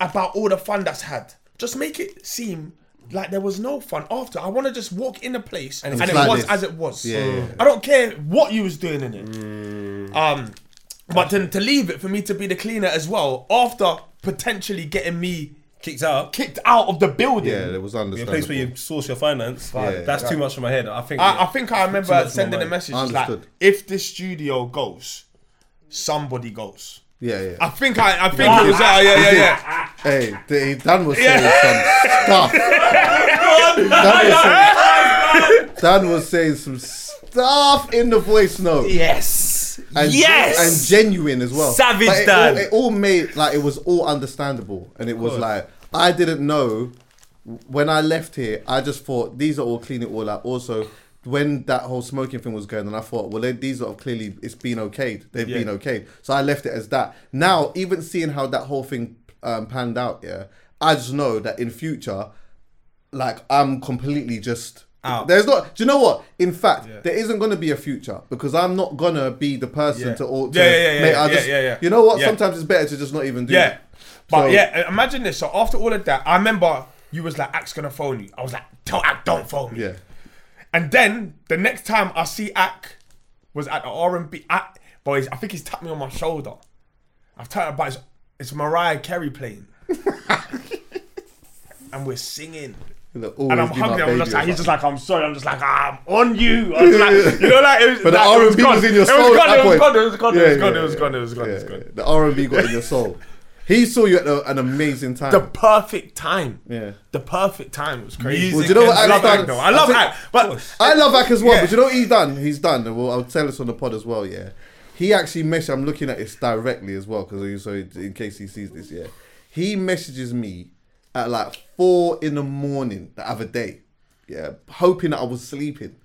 about all the fun that's had. Just make it seem like there was no fun after. I want to just walk in a place and, it's it like was this. as it was. Yeah, yeah, yeah. I don't care what you was doing in it. Um, but to, to leave it for me to be the cleaner as well after potentially getting me Kicked out. kicked out of the building. yeah, it was Be a understandable. place where you source your finance. Yeah. that's too much for my head. I think. I, I think I remember much sending a mind. message like, understood. if this studio goes, somebody goes. Yeah, yeah. I think I, I think it was uh, yeah, yeah, yeah. Hey, the, Dan was saying some stuff. Dan, was saying, Dan was saying some stuff in the voice note. yes. And, yes. and genuine as well. Savage But it Dan. All, it all made like it was all understandable, and it was like I didn't know when I left here. I just thought these are all clean it all out. Also, when that whole smoking thing was going on, I thought, well, they, these are clearly it's been okayed. They've been okayed. So I left it as that. Now, even seeing how that whole thing um, panned out, yeah, I just know that in future, like I'm completely just Out. There's not. Do you know what? In fact, there isn't going to be a future because I'm not gonna be the person Yeah. to all. To Yeah, yeah, yeah, make- yeah, just- yeah, yeah. You know what? Yeah. Sometimes it's better to just not even do. Yeah. it. But So- yeah, imagine this. So after all of that, I remember you was like, Ack's gonna phone you. I was like, tell Ack, don't phone me. Yeah. And then the next time I see Ack was at the R&B. Ack, boys, I think he's tapped me on my shoulder. I've told about it's, it's Mariah Carey playing. and we're singing. And I'm be hungry. I'm just like, he's just like, I'm sorry. I'm just like, I'm on you. I was like, you know, like, it was, But the like, it R&B was in your It soul was gone. It was gone. It was gone. It was gone. It was gone. It was gone. It was gone. The R and B got in your soul. He saw you at a, an amazing time. The perfect time. Yeah. The perfect time was crazy. Well, you know what I love done? Though. I love think- Ack. But I love Ack as well, Yeah. but you know what he's done? He's done. Well, I'll tell us on the pod as well. Yeah, he actually messaged. I'm looking at this directly as well because so in case he sees this, yeah, he messages me at like four in the morning the other day. Yeah, hoping that I was sleeping,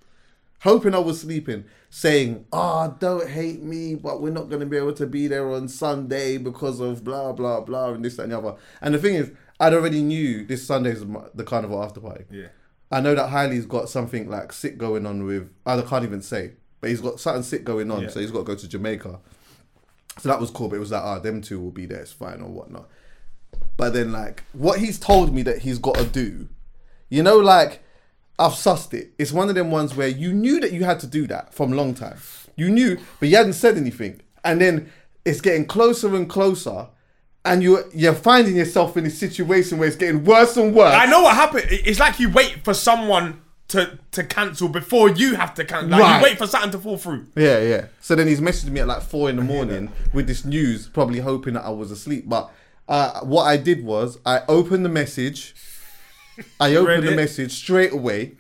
hoping I was sleeping, saying, "Ah, don't hate me, but we're not going to be able to be there on Sunday because of blah blah blah and this that, and the other." And the thing is, I'd already knew this Sunday's the carnival after party. Yeah. I know that Hailey's got something like sick going on with. I can't even say, but he's got something sick going on, Yeah. so he's got to go to Jamaica. So that was cool, but it was like, ah, them two will be there, it's fine or whatnot. But then, like, what he's told me that he's got to do, you know, like, I've sussed it. It's one of them ones where you knew that you had to do that from long time. You knew, but you hadn't said anything. And then it's getting closer and closer, and you're you're finding yourself in a situation where it's getting worse and worse. I know what happened. It's like you wait for someone to to cancel before you have to cancel. Like Right. you wait for something to fall through. Yeah, yeah. So then he's messaged me at like four in the morning with this news, probably hoping that I was asleep. But uh, what I did was I opened the message, I opened the message straight away,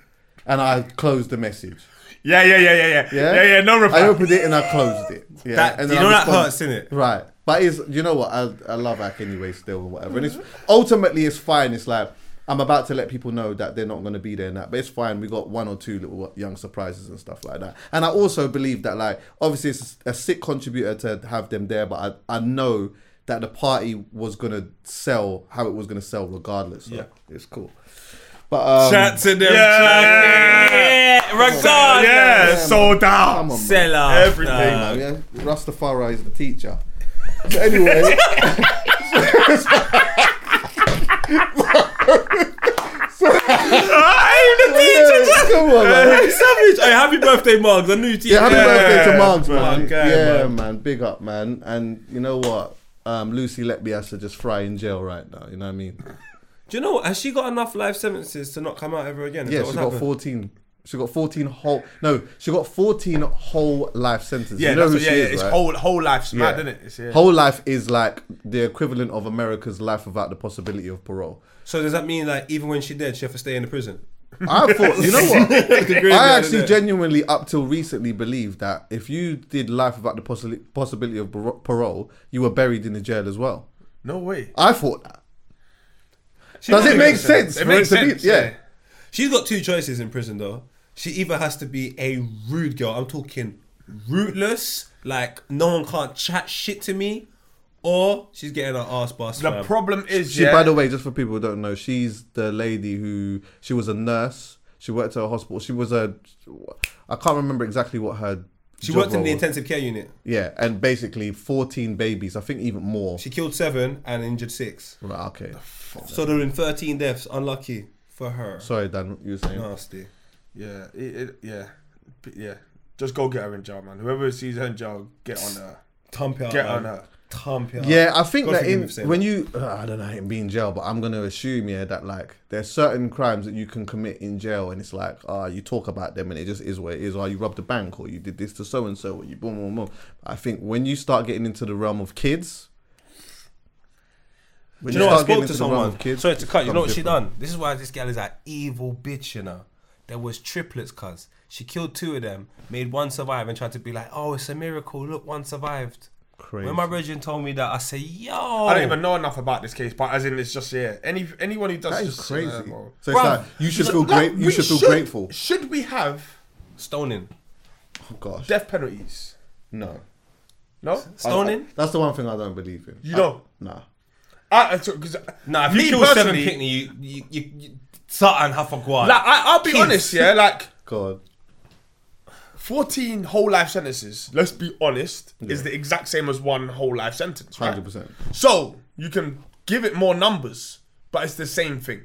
and I closed the message. Yeah, yeah, yeah, yeah, yeah. Yeah, Yeah, yeah, no reply. I opened it and I closed it. Yeah, That- and you know that hurts, innit? Right, but it's you know what I I love Ack anyway still or whatever, and it's ultimately it's fine. It's like I'm about to let people know that they're not going to be there and that, but it's fine. We got one or two little young surprises and stuff like that, and I also believe that like obviously it's a sick contributor to have them there, but I I know that the party was gonna sell how it was gonna sell regardless. So Yeah. it's cool. But um, Shout to them. Yeah. Regardless. yeah, sold out. come on, man. Sell out. Everything, Nah. man, yeah. Rastafari is the teacher. So anyway, come on, man. Hey, Savage. Hey, happy birthday, Mugs. I knew you. Yeah, happy birthday to Mugs, man. Okay, yeah, man. man. Big up, man. And you know what? Um, Lucy Letby has to just fry in jail right now. You know what I mean? Do you know what? Has she got enough life sentences to not come out ever again? Is Yeah, she got happened? 14. She got 14 whole. No, she got 14 whole life sentences. Yeah, you know who what, she yeah, yeah. is, It's right? whole whole life's mad, Yeah. isn't it? Yeah. Whole life is like the equivalent of America's life without the possibility of parole. So does that mean like even when she dead, she have to stay in the prison? I thought, you know what? I actually genuinely, up till recently, believed that if you did life without the possi- possibility of bar- parole, you were buried in the jail as well. No way. I thought that. She Does it make sense? It for makes to be- sense. yeah. yeah. She's got two choices in prison though. She either has to be a rude girl. I'm talking rootless, like no one can't chat shit to me, or she's getting her ass bust. The fam. problem is, She, yeah. by the way, just for people who don't know, she's the lady who she was a nurse. She worked at a hospital. She was a, I can't remember exactly what her. she job worked in role the was. intensive care unit. Yeah, and basically fourteen babies. I think even more. She killed seven and injured six. Right, okay. So there have been 13 deaths. Unlucky for her. Sorry, Dan. You were saying? Nasty. yeah, it, it, yeah, P- yeah. Just go get her in jail, man. Whoever sees her in jail, get on her. Thump it out. Get man. on her. Yeah, I think God that in me for saying when you, uh, I don't know, it be in jail, but I'm gonna assume yeah that like there's certain crimes that you can commit in jail, and it's like, ah, you talk about them, and it just is what it is. Or you robbed a bank, or you did this to so and so, or you boom, boom, boom. I think when you start getting into the realm of kids, when Do you know what? I start getting spoke to into the realm someone. of kids, Sorry to cut. You know what she done? This is why this gal is an evil bitch. You know, there was triplets. Cuz she killed two of them, made one survive, and tried to be like, "Oh, it's a miracle. Look, one survived." Crazy. When my regiment told me that, I say, "Yo, I don't even know enough about this case, but as in, it's just yeah. Any anyone who does That is just, crazy. uh, bro. so it's Bruv, like you should feel like, great. You should feel grateful. Should we have stoning, Oh gosh, death penalties? no. No, stoning." That's the one thing I don't believe in. You don't? Nah. I, I, so, 'cause Nah, if you kill seven personally- Pickney, you you you, you something have a guard. like I, I'll be Kids. honest, yeah. Like God. 14 whole life sentences, let's be honest, is the exact same as one whole life sentence, right? 100%. So, you can give it more numbers, but it's the same thing.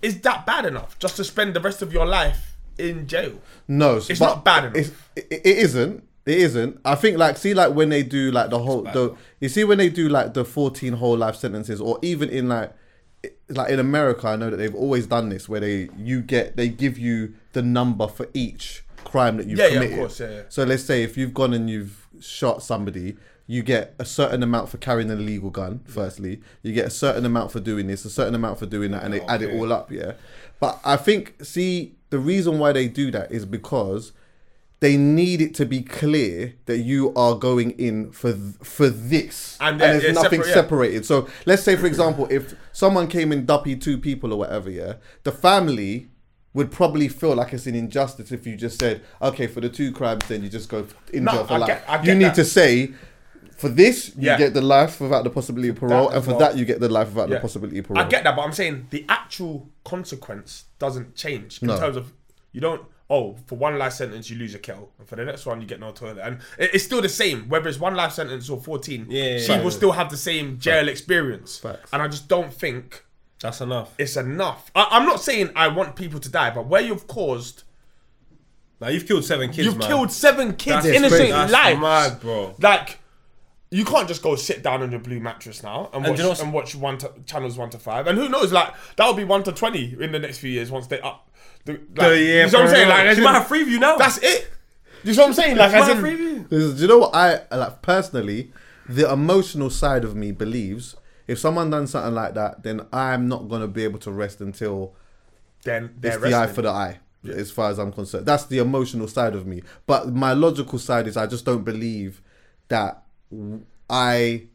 Is that bad enough just to spend the rest of your life in jail? No, It's not bad enough. It, it isn't. It isn't. I think like see like when they do like the whole the you see when they do like the fourteen whole life sentences or even in like like in America I know that they've always done this where they you get they give you the number for each crime that you've Yeah, yeah, of committed. course, yeah, yeah. So let's say if you've gone and you've shot somebody, you get a certain amount for carrying an illegal gun. Firstly, you get a certain amount for doing this, a certain amount for doing that, and they oh, add it all up. Yeah, but I think see the reason why they do that is because they need it to be clear that you are going in for th- for this, And and, they're- there's they're nothing separate, yeah. separated. So let's say, for example, if someone came in duppy two people or whatever, yeah, the family would probably feel like it's an injustice if you just said, okay, for the two crimes, then you just go in No, jail for I life. get- I you need that. to say. For this, you Yeah. get the life without the possibility of parole, That and for well. that, you get the life without Yeah. the possibility of parole. I get that, but I'm saying the actual consequence doesn't change in No. terms of you don't. Oh, for one life sentence you lose a kettle, and for the next one you get no toilet, and it- it's still the same whether it's one life sentence or fourteen. Yeah, she yeah, will yeah. still have the same jail experience, Facts. and I just don't think That's enough. it's enough. I, I'm not saying I want people to die, but where you've caused, Now you've killed seven kids. you've man. killed seven kids That's innocent crazy. That's lives, mad, bro. Like. You can't just go sit down on your blue mattress now and And watch and watch one to, channels one to five, and who knows? Like that'll be one to twenty in the next few years once they up. The, like, yeah, you know what I'm saying? Like, as she in- might have Freeview now. That's it. You know what I'm saying? Like, She might as have in, Freeview. This is- do you know what I like personally? The emotional side of me believes if someone done something like that, then I'm not gonna be able to rest until then they're it's the eye for the eye. as far as I'm concerned. That's the emotional side of me. But my logical side is I just don't believe that I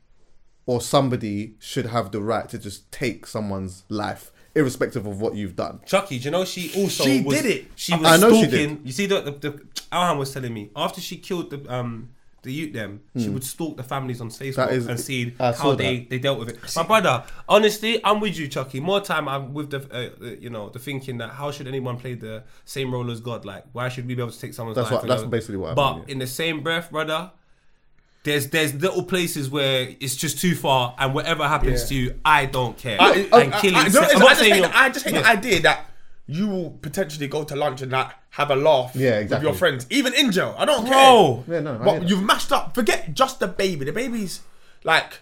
or somebody should have the right to just take someone's life, irrespective of what you've done. Chucky, do you know she also She was, did it. She was I know she stalking. did. You see, the, the, the Alhan was telling me after she killed the um the youth them, she would stalk the families on Facebook Hmm. That is- and see I how they, that. they dealt with it. My brother, honestly, I'm with you, Chucky. More time, I'm with the uh, uh, you know the thinking that how should anyone play the same role as God? Like, why should we be able to take someone's That's life? what- and that's go- basically what I But mean, yeah. in the same breath, brother. There's there's little places where it's just too far, and whatever happens Yeah. to you, I don't care. I, and oh, I- killing. I, I, don't- I'm not just saying hate, the, I just hate Yeah. the idea that you will potentially go to lunch and like have a laugh Yeah, with exactly. your friends, even in jail. I don't Bro. care. Yeah, no, but you've mashed up. Forget just the baby. The baby's like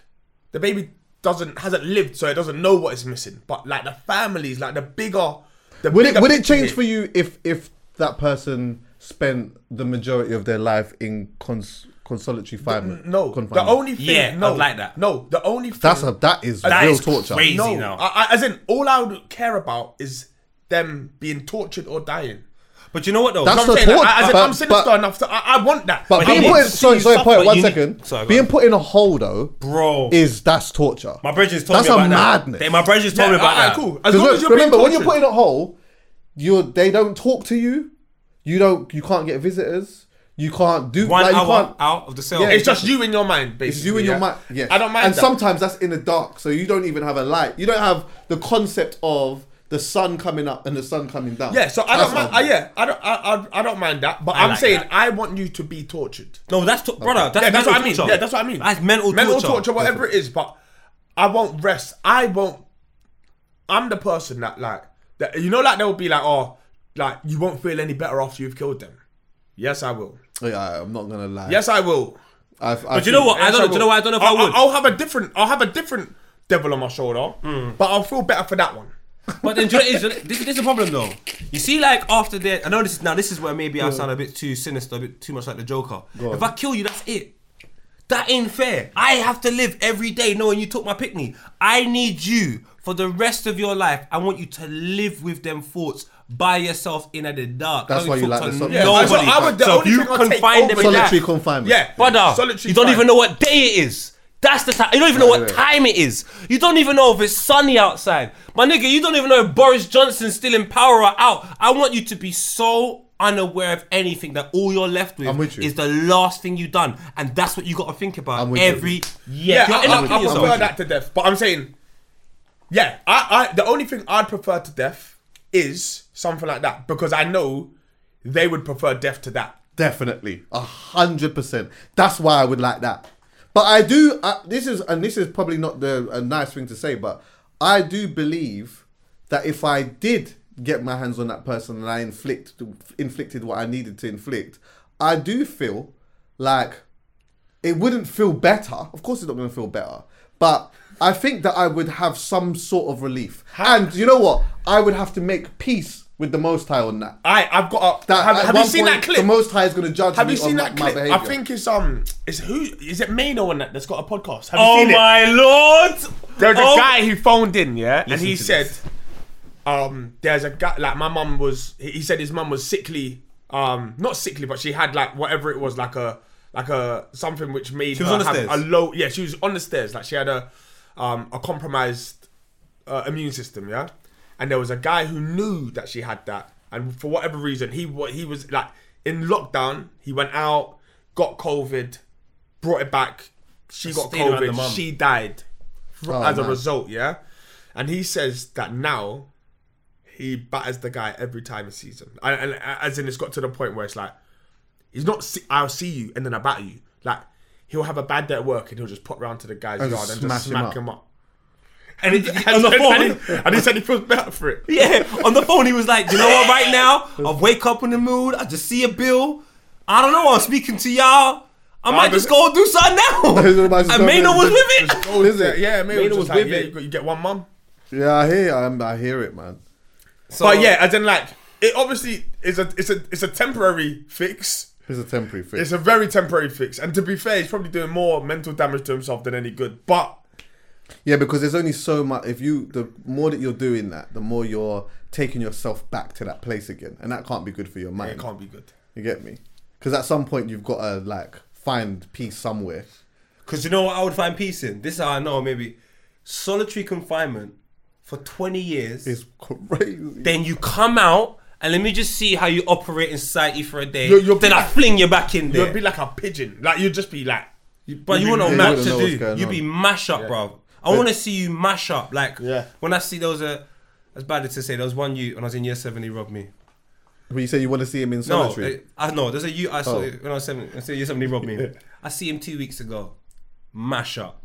the baby doesn't hasn't lived, so it doesn't know what is missing. But like the families, like the bigger. The Would it would it change for you if if that person spent the majority of their life in cons- consolatory confinement? No, the confinement? only thing. Yeah, no, I'd like that. No, the only thing. that's a that is That real is torture. crazy. no. now. I, I, as in, all I would care about is them being tortured or dying. But you know what though? That's I'm the saying, torture, I, as in, but- I'm sinister but- enough to. I, I want that. But I being want put to in, see sorry, you sorry, suffer. point, one you need- second. Sorry, go being on. put in a hole though, Bro. is that's torture. My brethren's told That's me a about that. madness. They, my brethren's told Yeah, me about alright, that. cool. As long Because as you're remember, being when you're put in a hole, you they don't talk to you. You don't. You can't get visitors. You can't do. One like, you hour can't, out of the cell. Yeah, It's just you in your mind, basically. It's you in yeah? your mind. Yeah, I don't mind And that. sometimes that's in the dark, so you don't even have a light. You don't have the concept of the sun coming up and the sun coming down. Yeah, so I That's don't mind. how- Uh, yeah, I don't. I, I, I don't mind that. But I I'm like saying that. I want you to be tortured. no, that's to- brother. That's, yeah, that's mental what I mean. torture. Yeah, that's what I mean. That's mental, mental torture. torture, whatever it is. But I won't rest. I won't. I'm the person that like that. You know, like they'll be like, oh, like you won't feel any better after you've killed them. Yes, I will. Yeah, I'm not gonna lie. Yes, I will. I've, But you know what? I don't. know. Do you know what? I don't know if I'll, I would. I'll have a different. I'll have a different devil on my shoulder. Hmm. But I'll feel better for that one. But then, do you know, what it is? this, this is the problem though. You see, like after the, I know this is now. This is where maybe I sound a bit too sinister, a bit too much like the Joker. If I kill you, that's it. That ain't fair. I have to live every day knowing you took my picnic. I need you for the rest of your life. I want you to live with them thoughts by yourself in the dark. That's why you like to the sol- Yeah, nobody. so I would- the so if only you thing confine them over in that, solitary confinement. Yeah, Brother, Solitary you don't fine. even know what day it is. That's the time. You don't even know what time it is. You don't even know if it's sunny outside. My nigga, you don't even know if Boris Johnson's still in power or out. I want you to be so unaware of anything that all you're left with, with you. is the last thing you've done. And that's what you got to think about I'm with you. every Yeah, year. I, You'll end I, up I killing prefer yourself. that to death. But I'm saying, yeah, I, I the only thing I'd prefer to death is something like that because I know they would prefer death to that. Definitely, a hundred percent. That's why I would like that. But I do. Uh, this is and this is probably not the a nice thing to say, but I do believe that if I did get my hands on that person and I inflict inflicted what I needed to inflict, I do feel like it wouldn't feel better. Of course, it's not going to feel better, but I think that I would have some sort of relief. And you know what? I would have to make peace with the Most High on that. I, I've got. A, That have have you seen point, that clip? The Most High is going to judge have me you seen on that my clip? I think it's um, it's who is it? Mano on that that's got a podcast. Have you Oh seen it? my lord! There's Oh. a guy who phoned in, yeah, and he said, this. um, there's a guy like my mum was. He he said his mum was sickly, um, not sickly, but she had like whatever it was, like a like a something which made She was her on the have stairs? a low. Yeah, she was on the stairs. Like she had a um a compromised uh, immune system, yeah. And there was a guy who knew that she had that, and for whatever reason, he he was like in lockdown. He went out, got COVID, brought it back. She got Stayed COVID. She died Oh, as a result, yeah. And he says that now he batters the guy every time he sees him, and, and as in it's got to the point where it's like he's not. See, I'll see you and then I batter you. Like he'll have a bad day at work and he'll just pop round to the guy's And yard and smash just him smack up. him up. And, it, on the and, he, and he said he feels better for it. Yeah, on the phone he was like, you know what, right now, I wake up in the mood, I just see a bill. I don't know, I'm speaking to y'all. I might just go do something now. and Mano was with it. Oh, is it? Yeah, maybe Mano it was was like, with yeah, it. you, got, you get one mum. Yeah, I hear. I'm, I hear it, man. So, But yeah, as in like it obviously is a it's a it's a temporary fix. It's a temporary fix. It's a very temporary fix, and to be fair, he's probably doing more mental damage to himself than any good. But Yeah, because there's only so much. If you, the more that you're doing that, the more you're taking yourself back to that place again, and that can't be good for your mind. It can't be good. You get me? Because at some point you've got to like find peace somewhere. Because you know what I would find peace in? This is how I know maybe solitary confinement for 20 years. It's crazy. then you come out and let me just see how you operate in society for a day. You'll- you'll then I like- fling you back in there. You'd be like a pigeon. Like you'd just be like, but you wouldn't know you what to do. You'd on. be mash up, bro. I want to see you mash up. Like Yeah. when I see those, a, as bad as to say, there was one you when I was in year seven, he robbed me. When you say you want to see him in No, solitary, it- I know. There's a you. I saw Oh. when I was seven. I said year seven, he robbed me. I see him two weeks ago, mash up.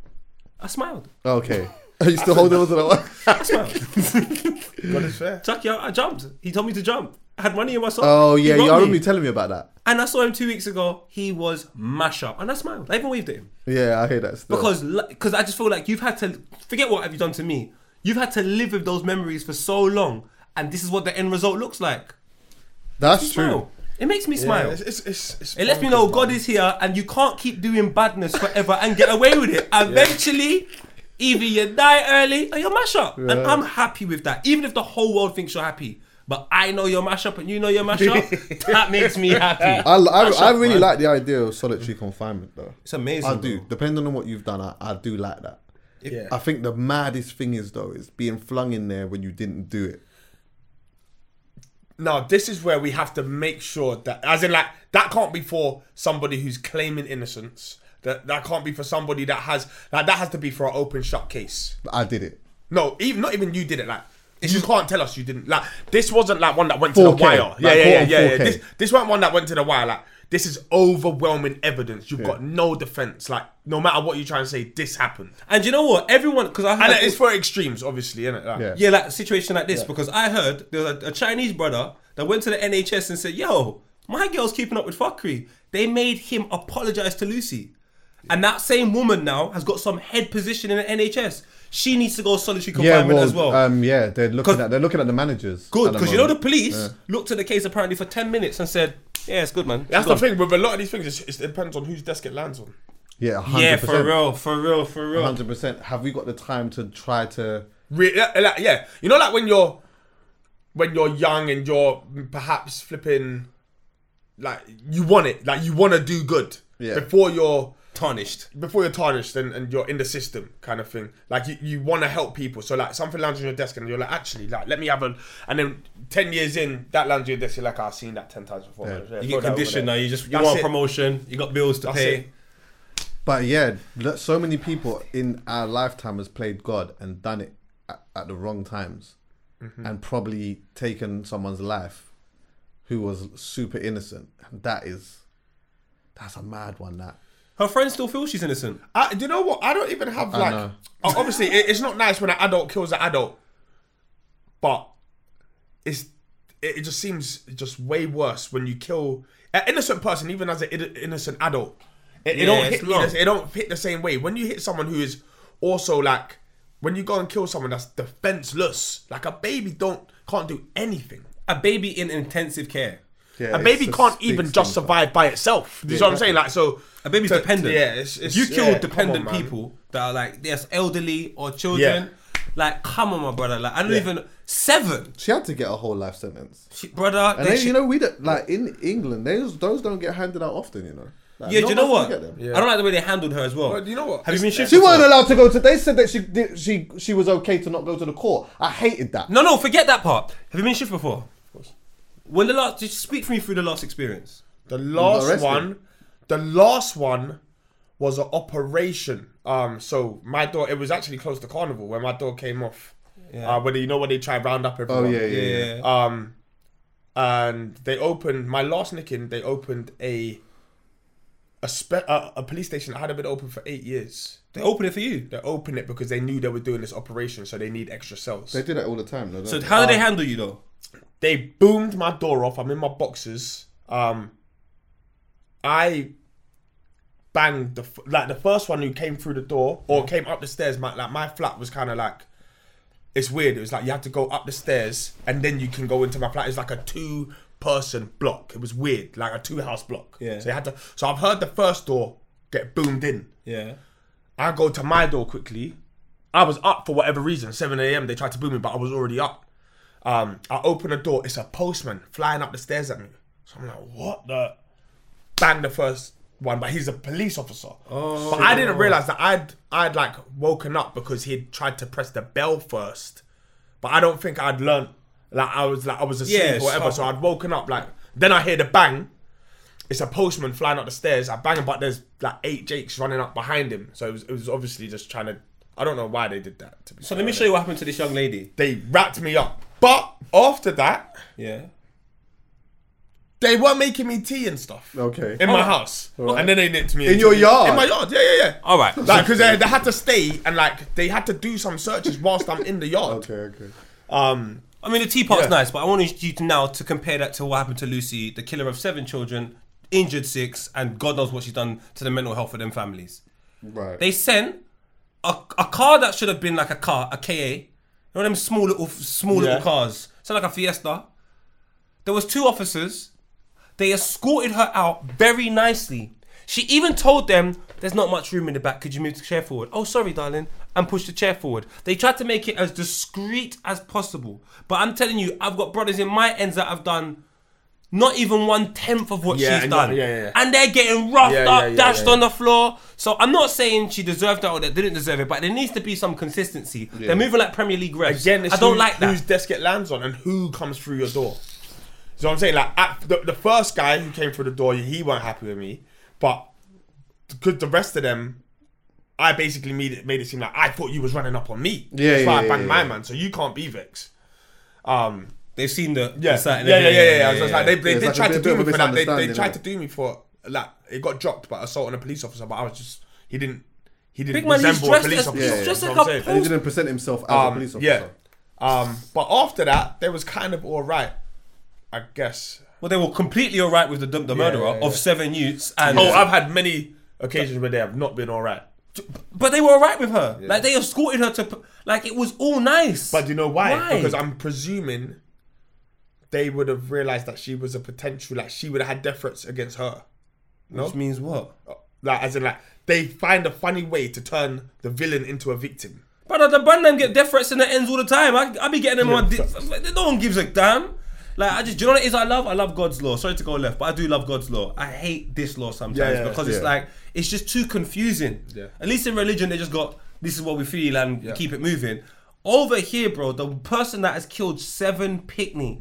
I smiled. okay. Are you still holding on to that one? I smiled. God is fair. Chucky, I, I jumped. He told me to jump. I had money in my sock. Oh He yeah, robbed you, I remember me. you telling me about that. And I saw him two weeks ago. He was mash up, and I smiled. I even waved at him Yeah, I hear that still. because because I just feel like you've had to forget what have you done to me. You've had to live with those memories for so long, and this is what the end result looks like. that's true. Smile. It makes me Yeah, smile. it's, it's, it's, it's It lets me know bonkers, God is here, and you can't keep doing badness forever and get away with it. Eventually, either you die early oh, or you mash up, and I'm happy with that. Even if the whole world thinks you're happy, but I know you're mash up and you know you're mash up, that makes me happy. I, I, Mash I really man. like the idea of solitary confinement though. It's amazing. I do. bro. Depending on what you've done, I, I do like that. Yeah. I think the maddest thing is though is being flung in there when you didn't do it. Now, this is where we have to make sure that, as in, like, that can't be for somebody who's claiming innocence. That that can't be for somebody that has like that has to be for an open shut case. I did it. No, even not even you did it. Like you can't tell us you didn't. Like this wasn't like one that went to the 4K, wire. like yeah, yeah, yeah, yeah, yeah. This this weren't one that went to the wire. Like this is overwhelming evidence. You've got no defense. Like no matter what you try and say, this happened. And you know what? Everyone, because I heard And it's for extremes, obviously, isn't it? Like, Yeah. yeah, like a situation like this, because I heard there was a, a Chinese brother that went to the NHS and said, "Yo, my girl's keeping up with fuckery." They made him apologize to Lucy, and that same woman now has got some head position in the NHS. She needs to go solitary Yeah, confinement well, as well. Um, yeah, they're looking 'Cause- at they're looking at the managers. good, because you know the moment. police looked at the case apparently for ten minutes and said, "Yeah, it's good, man." That's She's the gone." thing with a lot of these things. It depends on whose desk it lands on. Yeah, 100%. Yeah, for real, for real, for real. Hundred percent. Have we got the time to try to? Re- yeah, like, yeah, you know, like when you're when you're young and you're perhaps flipping, like you want it, like you want to do good Yeah. before you're Tarnished. before you're tarnished and, and you're in the system kind of thing. Like you, you want to help people, so like something lands on your desk and you're like, actually, like let me have a, and then ten years in, that lands on your desk, you're like, "Oh, I've seen that ten times before. Yeah. Yeah, You get conditioned now. You just you That's want it. promotion. You got bills to That's pay. it. But yeah, so many people in our lifetime has played God and done it at, at the wrong times, Mm-hmm. and probably taken someone's life who was super innocent. And that is, that's a mad one. That Her friends still feel she's innocent. I, do you know what? I don't even have I like. know. o- Obviously, it, it's not nice when an adult kills an adult, but it's it, it just seems just way worse when you kill an innocent person, even as an in- innocent adult. It, it Yeah, don't it's hit me. long. the- It don't hit the same way when you hit someone who is also like when you go and kill someone that's defenseless, like a baby don't can't do anything. A baby in intensive care. Yeah, A baby can't even just survive by itself. You know what I'm saying? Like so, A baby's to- dependent. Yeah, it's, it's if you kill yeah, dependent on, people that are like yes, elderly or children, Yeah. like come on, my brother. Like I don't Yeah. even seven, She had to get a whole life sentence. She- brother. And they then, should- you know, we don't, like in England, those those don't get handed out often. You know. Like, yeah, do you know what? to get them. I don't like the way they handled her as well. But you know what? Have you been shifted? She before? wasn't allowed to go to. They said that she did, she she was okay to not go to the court. I hated that. No, no, forget that part. Have you been shift before? When the last, just speak for me through the last experience. The last arrested. one, the last one was an operation. Um, so my door, it was actually close to carnival when my door came off. Uh, when you know when they try and round up Oh everyone. yeah, yeah, yeah. Yeah. Um, and they opened my last nicking. They opened a a spe- a, a police station that hadn't been open for eight years. They open it for you. They opened it because they knew they were doing this operation, so they need extra cells. They do that all the time. Though, don't So they? how did they handle you though? They boomed my door off. I'm in my boxes. Um, I banged the like the first one who came through the door or came up the stairs. My like my flat was kind of like it's weird. It was like you had to go up the stairs and then you can go into my flat. It's like a two person block. It was weird, like a two house block. Yeah. So you had to. So I've heard the first door get boomed in. Yeah. I go to my door quickly, I was up for whatever reason. 7 a.m. They tried to boom me, but I was already up. Um, I open the door. It's a postman flying up the stairs at me. So I'm like, what the? Bang the first one, but he's a police officer. Oh. But I didn't realize that I'd I'd like woken up because he'd tried to press the bell first. But I don't think I'd learned. Like I was like I was asleep Yeah, or whatever. so- I'd woken up like. Then I hear the bang. It's a postman flying up the stairs. I bang him, but there's like eight Jakes running up behind him. So it was, it was obviously just trying to. I don't know why they did that. To be So let me show you what happened to this young lady. They wrapped me up, but after that, Yeah. they were making me tea and stuff. Okay. In my house, and then they nipped me In your yard? In my yard, yeah, yeah, yeah. All right. Like, because they, they had to stay and like they had to do some searches whilst I'm in the yard. Okay, okay. Um, I mean, the teapot's Yeah. nice, but I want you to now to compare that to what happened to Lucy, the killer of seven children, injured six, and God knows what she's done to the mental health of them families. Right. They sent a, a car that should have been like a car, a KA, you know them small little small Yeah. little cars, so like a Fiesta. There was two officers. They escorted her out very nicely. She even told them, "There's not much room in the back. Could you move the chair forward?" Oh, sorry, darling, and push the chair forward. They tried to make it as discreet as possible. But I'm telling you, I've got brothers in my ends that have done not even one tenth of what Yeah, she's and done, yeah, yeah, yeah. and they're getting roughed Yeah, up, yeah, yeah, dashed yeah. on the floor. So I'm not saying she deserved that or they didn't deserve it, but there needs to be some consistency. They're moving like Premier League refs. again, it's I don't who- like that. Whose desk it lands on and who comes through your door. So I'm saying, like, at the, the first guy who came through the door, he weren't happy with me, but because the rest of them, I basically made it made it seem like I thought you was running up on me. Yeah, That's why yeah, I banged yeah, my yeah. man, so you can't be Vex. Um, They've seen the yeah, the site and yeah, yeah, they're- yeah, yeah, I was just like, they, they Yeah, it's did like a try to do me for that. They, they tried to do me for like it got dropped, but assault on a police officer. But I was just he didn't he didn't Big man, he's resemble a dressed police as- officer. he's you dressed like a? And he didn't present himself as a Um, police officer. yeah. Um, but after that, they was kind of all right, I guess. Well, they were completely all right with the, dump the murderer yeah, yeah. of seven youths, and Oh, I've had many occasions where they have not been all right. but they were all right with her. Like they escorted her to, like it was all nice. But do you know why? Why? Because I'm presuming they would have realized that she was a potential, like she would have had death threats against her. No, which means what? like as in like they find a funny way to turn the villain into a victim. But the brand them get death threats in the ends all the time. I, I be getting them on. Di- no one gives a damn. Like I just, do you know what it is? I love, I love God's law. Sorry to go left, but I do love God's law. I hate this law sometimes Yeah, yeah, because it's like it's just too confusing. Yeah. At least in religion, they just got this is what we feel and keep it moving. Over here, bro, the person that has killed seven picnic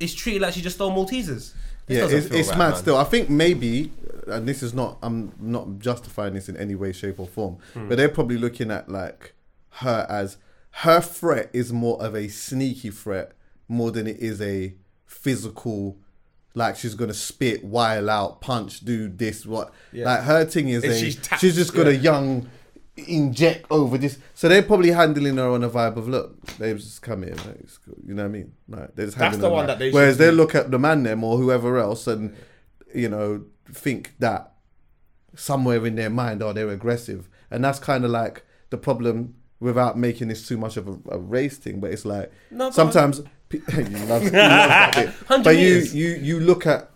is treated like she just stole Maltesers. This yeah, it's, it's right, mad man. still. I think maybe, and this is not, I'm not justifying this in any way, shape, or form, Hmm. but they're probably looking at like her as her threat is more of a sneaky threat more than it is a physical. Like she's gonna spit, wile out, punch, do this, what? Like her thing is, a, she's she's, just got a young inject over this. So they're probably handling her on a vibe of look, they just come here, like, it's cool. you know what I mean? Like they're just That's the one like- that they Whereas they do. look at the man them or whoever else and you know think that somewhere in their mind oh they're aggressive, and that's kind of like the problem. Without making this too much of a, a race thing, but it's like No, sometimes you love, you love but you, you you look at,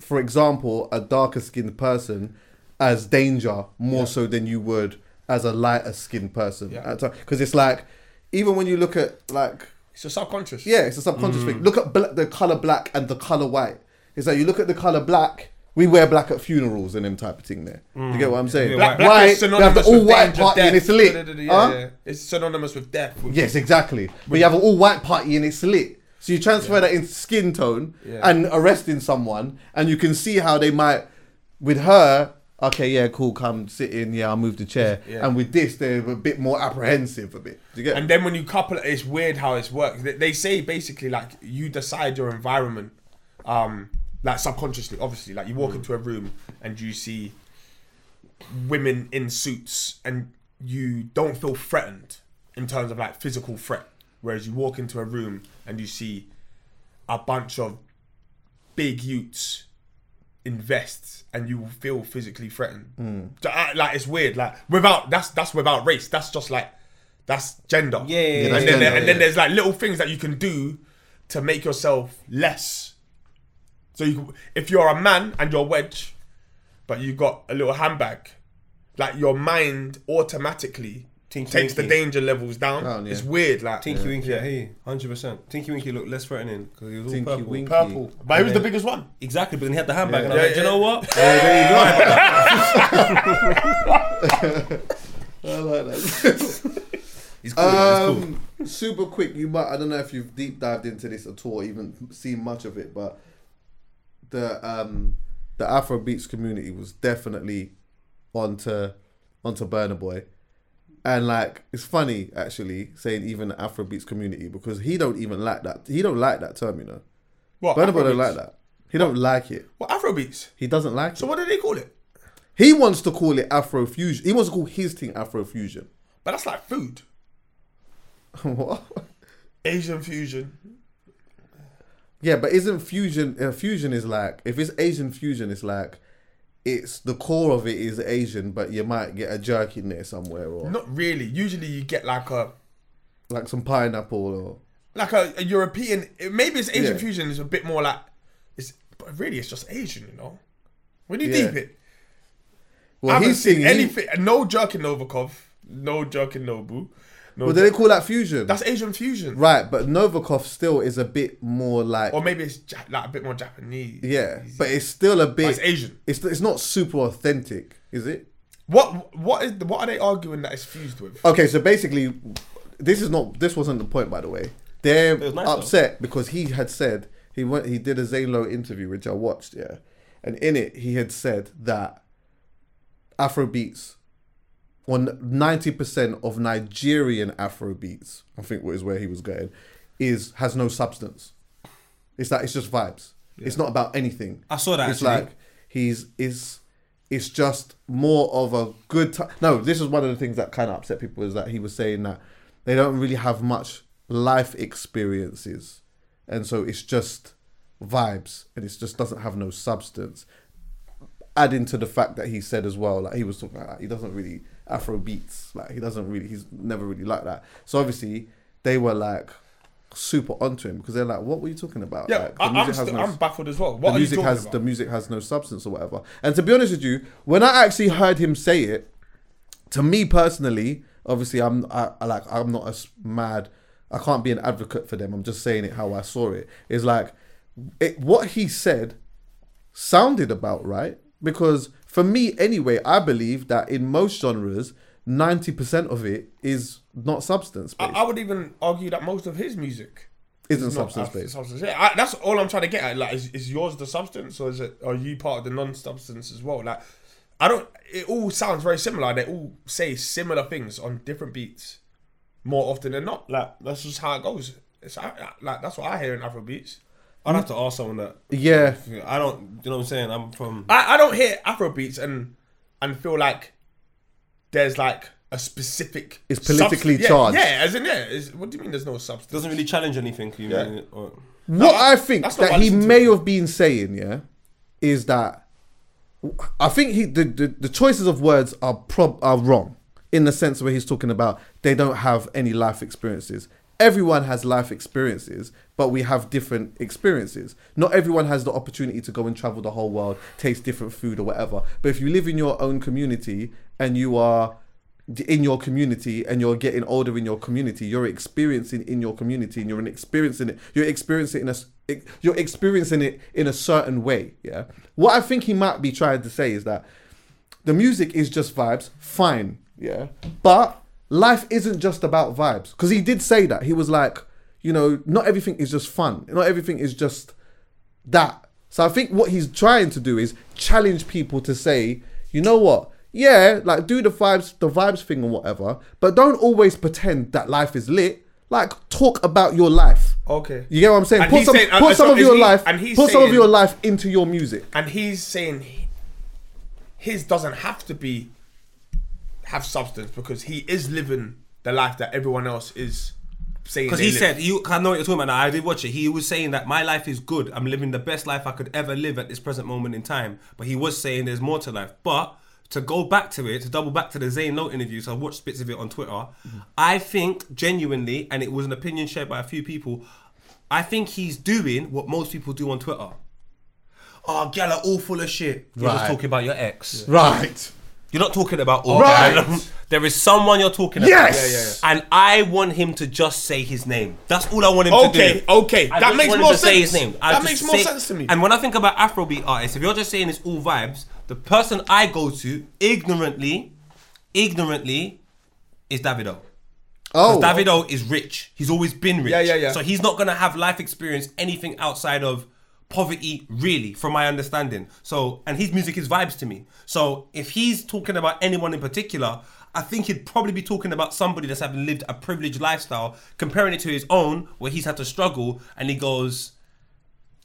for example, a darker skinned person as danger more so than you would as a lighter skinned person. Yeah. Because it's like, even when you look at like It's a subconscious. yeah, it's a subconscious Mm. thing. Look at bla- the color black and the color white. It's like you look at the color black. We wear black at funerals and them type of thing. There, Do you get what I'm saying? Yeah, Black, black white, is we have synonymous the all with white danger, party and it's lit. Yeah, Huh? yeah. It's synonymous with death. with- Yes, exactly. But you have an all white party and it's lit. So you transfer that into skin tone Yeah. and arresting someone, and you can see how they might, with her, okay, yeah, cool, come sit in, yeah, I'll move the chair. Yeah. And with this, they're a bit more apprehensive a bit. Do you get And then when you couple it, it's weird how it's works. They, they say basically like you decide your environment, um, like subconsciously, obviously. Like you walk into a room and you see women in suits, and you don't feel threatened in terms of like physical threat. Whereas you walk into a room and you see a bunch of big youths in vests and you feel physically threatened. Hmm. So, I- like it's weird. Like without that's that's without race. That's just like that's gender. Yeah, yeah, yeah, and that's then gender, and then yeah. there's like little things that you can do to make yourself less. So you, if you're a man and you're wedge, but you got a little handbag, like your mind automatically Tinky takes the danger levels down. Down, yeah. It's weird, like Tinky Winky, yeah, hey, hundred percent. Tinky Winky looked less threatening because he was all Tinky purple. Winky. purple. But he was the biggest one. Exactly, but then he had the handbag, and I Yeah, was like, "Do you yeah. know what? I like that. He's cool. he's cool. Um, super quick. You might. I don't know if you've deep dived into this at all, even seen much of it, but the um the Afro beats community was definitely onto onto Burna Boy, and like it's funny actually saying even the Afro beats community because he don't even like that. He don't like that term, you know. What? Boy don't like that. He don't like it. What Afrobeats? He doesn't like So it. what do they call it? He wants to call it Afro fusion. He wants to call his thing Afro fusion. But that's like food. what? Asian fusion. Yeah, but isn't fusion? Uh, fusion is like if it's Asian fusion, it's like it's the core of it is Asian, but you might get a jerk in there somewhere or Not really. Usually you get like a like some pineapple or like a, a European. Maybe it's Asian Yeah. fusion is a bit more like it's. But really, it's just Asian, you know. When you Yeah. deep it, well, I haven't he's seen anything. No jerking Novikov. No jerking Nobu. No. well, do they call that fusion? that's Asian fusion. right, but Novikov still is a bit more like Or maybe it's ja- like a bit more Japanese. yeah, but it's still a bit. But it's Asian. It's it's not super authentic, is it? What what is what are they arguing that it's fused with? Okay, so basically, this is not. This wasn't the point, by the way. They're was nice, though. upset because he had said he went. He did a Zane Lowe interview, which I watched. Yeah, and in it, he had said that Afrobeats, on ninety percent of Nigerian Afrobeats, I think was where he was going, is has no substance. It's like it's just vibes. It's not about anything. I saw that, It's actually. like he's is it's just more of a good time. No, this is one of the things that kind of upset people is that he was saying that they don't really have much life experiences, and so it's just vibes, and it just doesn't have no substance. Adding to the fact that he said as well, like he was talking about, he doesn't really Afro beats, like he doesn't really, he's never really like that. So obviously they were like super onto him because they're like, what were you talking about? Yeah, Like, the I, I'm, music has still, no- I'm baffled as well. What the music has about? the music has no substance or whatever. And to be honest with you, when I actually heard him say it, to me personally, obviously I'm I, I like I'm not as mad. I can't be an advocate for them. I'm just saying it how I saw it. Is like it, what he said sounded about right because for me anyway, I believe that in most genres, ninety percent of it is not substance I. I would even argue that most of his music Isn't is substance based. substance. Yeah, I, that's all I'm trying to get at. Like, is, is yours the substance, or is it? Are you part of the non-substance as well? Like, I don't. It all sounds very similar. They all say similar things on different beats, more often than not. Like, that's just how it goes. It's like that's what I hear in Afro beats. I'd have to ask someone that. Yeah, I don't. You know what I'm saying? I'm from. I, I don't hear Afro beats and and feel like there's like a specific. It's politically subst- yeah, charged. Yeah, as in yeah. Is, what do you mean? There's no substance. doesn't really challenge anything. You Yeah. mean, or, what I- I think that I he listen to. may have been saying, yeah, is that I think he the, the, the choices of words are prob are wrong in the sense where he's talking about they don't have any life experiences. Everyone has life experiences, but we have different experiences. Not everyone has the opportunity to go and travel the whole world, taste different food or whatever. But if you live in your own community and you are in your community and you're getting older in your community you're experiencing in your community and you're experiencing it you're experiencing it in a you're experiencing it in a certain way yeah what i think he might be trying to say is that the music is just vibes fine yeah but life isn't just about vibes because he did say that he was like you know not everything is just fun not everything is just that. So I think what he's trying to do is challenge people to say, you know what? Yeah, like do the vibes, the vibes thing or whatever, but don't always pretend that life is lit. Like talk about your life. Okay. You get what I'm saying? And put some, saying- uh, put so some of your he- life, and he's put some of your life into your music. and he's saying his doesn't have to be have substance because he is living the life that everyone else is saying. Because he live. said, you, I know what you're talking about. Now. I did watch it. He was saying that my life is good. I'm living the best life I could ever live at this present moment in time. But he was saying there's more to life. But to go back to it, to double back to the Zane Lowe interview, so I watched bits of it on Twitter. I think genuinely, and it was an opinion shared by a few people, I think he's doing what most people do on Twitter. Oh, gal all full of shit. You're just Right. talking about your ex. Right. You're not talking about all Right. guys. There is someone you're talking about. Yes! Yeah, yeah, And I want him to just say his name. That's all I want him to Okay, do. okay. I That just makes want him more to say his sense. name. I That makes more say- sense to me. And when I think about Afrobeat artists, if you're just saying it's all vibes, the person I go to ignorantly, ignorantly, is Davido. Oh, Because Davido is rich. He's always been rich. Yeah, yeah, yeah. So he's not gonna have life experience anything outside of poverty, really, from my understanding. So, and his music is vibes to me. So, if he's talking about anyone in particular, I think he'd probably be talking about somebody that's having lived a privileged lifestyle, comparing it to his own, where he's had to struggle, and he goes.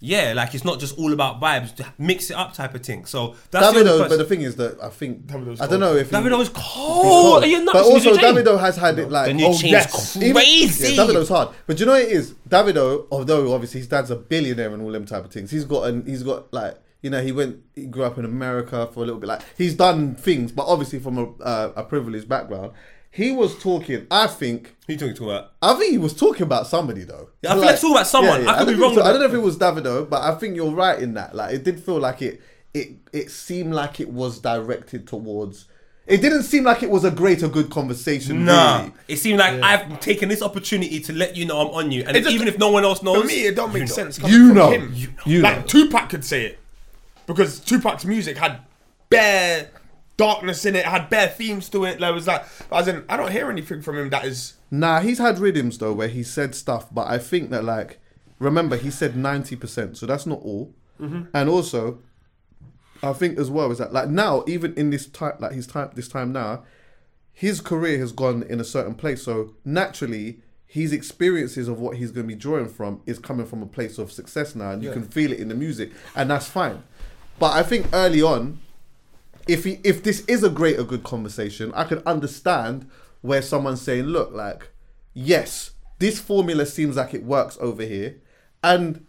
Yeah, like it's not just all about vibes, mix it up type of thing. So that's the only Davido, person- but the thing is that I think Davido's I don't know if Davido is he's cold. Are you nuts? But also, New James? Davido has had it like The new oh, chain's yes. Even- crazy. yeah, Davido's hard, but you know what it is? Davido, although obviously his dad's a billionaire and all them type of things, he's got an he's got like you know he went he grew up in America for a little bit. Like he's done things, but obviously from a uh, a privileged background. He was talking. I think. Who you talking about? I think he was talking about somebody though. Yeah, I feel like talking about someone. I could think be he was wrong ta- I don't know if it was Davido, but I think you're right in that. Like it did feel like it. It it seemed like it was directed towards. It didn't seem like it was a great or good conversation. Nah, really. it seemed like I've taken this opportunity to let you know I'm on you, and It just- even if no one else knows, For me, it don't make you sense. coming You from know. him. You know. You like know. Tupac could say it because Tupac's music had bare darkness in it, had bare themes to it. There was like, as in, I don't hear anything from him that is. Nah, he's had rhythms though where he said stuff, but I think that like, remember he said ninety percent, so that's not all. Mm-hmm. And also, I think as well is that like now, even in this time, like his time, this time now, his career has gone in a certain place. So naturally, his experiences of what he's going to be drawing from is coming from a place of success now, and you can feel it in the music, and that's fine. But I think early on, if he, if this is a great or good conversation, I can understand where someone's saying, "Look, like, yes, this formula seems like it works over here," and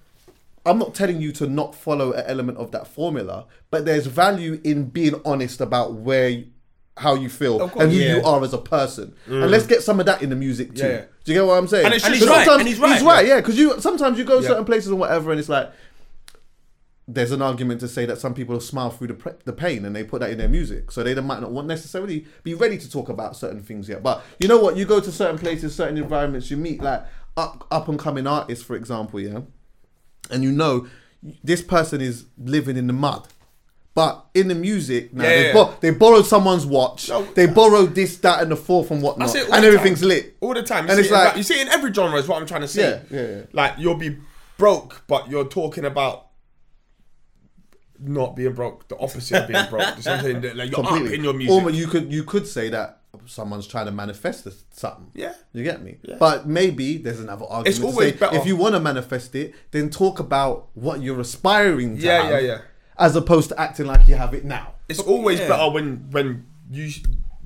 I'm not telling you to not follow an element of that formula, but there's value in being honest about where, you- how you feel course. and who Yeah. you are as a person, and mm. let's get some of that in the music too. Yeah. Do you get what I'm saying? And it's just- And he's right, and he's right, He's right, yeah. yeah. Because you sometimes you go Yeah. certain places and whatever, and it's like there's an argument to say that some people smile through the, pre- the pain and they put that in their music. So they might not want necessarily be ready to talk about certain things yet. But you know what? You go to certain places, certain environments, you meet like up, up and coming artists, for example, yeah? And you know this person is living in the mud. But in the music, now Yeah, they, yeah, bo- they borrowed someone's watch. No. they borrowed this, that, and the fourth and whatnot, and everything's time. lit all the time. You And it's it in like you see it in every genre. Is what I'm trying to say. Yeah, yeah, yeah. Like you'll be broke, but you're talking about not being broke. The opposite of being broke. Something that, like you're up in your music. Or you could you could say that someone's trying to manifest this- something. Yeah. You get me? But maybe there's another argument. It's to always say, better- If you want to manifest it, then talk about what you're aspiring to Yeah, have, yeah, yeah. As opposed to acting like you have it now. it's always yeah. better when when you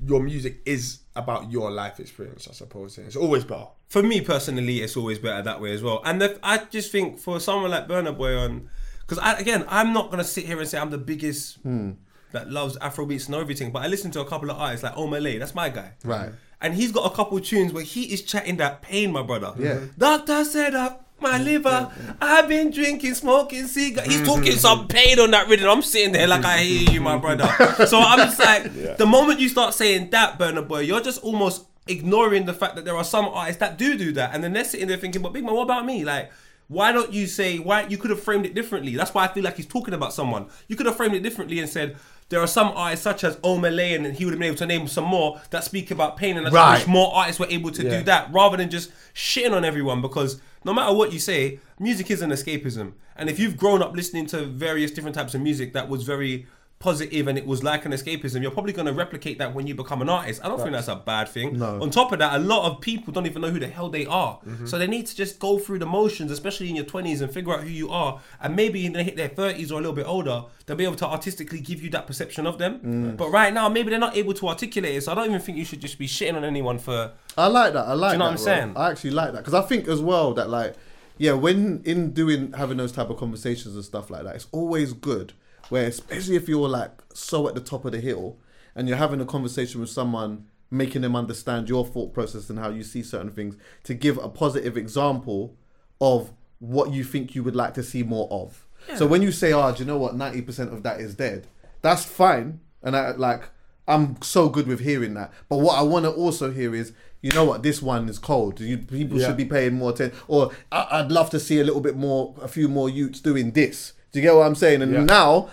your music is about your life experience. I suppose it's always better. for me personally, it's always better that way as well. And the, I just think for someone like Burna Boy on, because I, again, I'm not gonna sit here and say I'm the biggest Hmm. that loves Afrobeats and everything, but I listen to a couple of artists like Omah Lay, that's my guy, Right. And he's got a couple tunes where he is chatting that pain, my brother. Yeah. Doctor said up. My liver, I've been drinking, smoking cigar. He's talking some pain on that rhythm. I'm sitting there like I hear you, my brother. So I'm just like, the moment you start saying that, Burna Boy, you're just almost ignoring the fact that there are some artists that do do that, and then they're sitting there thinking, "But Big Man, what about me? Like, why don't you say why? You could have framed it differently. That's why I feel like he's talking about someone. You could have framed it differently and said." There are some artists such as Omah Lay, and he would have been able to name some more that speak about pain, and I Right. wish more artists were able to do that rather than just shitting on everyone. Because no matter what you say, music is an escapism, and if you've grown up listening to various different types of music that was very positive and it was like an escapism, you're probably going to replicate that when you become an artist. I don't think that's a bad thing. No. On top of that, a lot of people don't even know who the hell they are. Mm-hmm. So they need to just go through the motions, especially in your 20s, and figure out who you are. And maybe when they hit their 30s or a little bit older, they'll be able to artistically give you that perception of them. Mm. But right now, maybe they're not able to articulate it. So I don't even think you should just be shitting on anyone for. I like that. I like Do you know that. what I'm bro. saying? I actually like that because I think as well that like, yeah, when in doing having those type of conversations and stuff like that, it's always good. Where especially if you're like so at the top of the hill and you're having a conversation with someone, making them understand your thought process and how you see certain things, to give a positive example of what you think you would like to see more of. So when you say, "Oh, do you know what? Ninety percent of that is dead," that's fine, and I like. I'm so good with hearing that. But what I want to also hear is, you know what, this one is cold. You, people Yeah. should be paying more attention. Or I, I'd love to see a little bit more, a few more youths doing this. Do you get what I'm saying? And Yeah. now,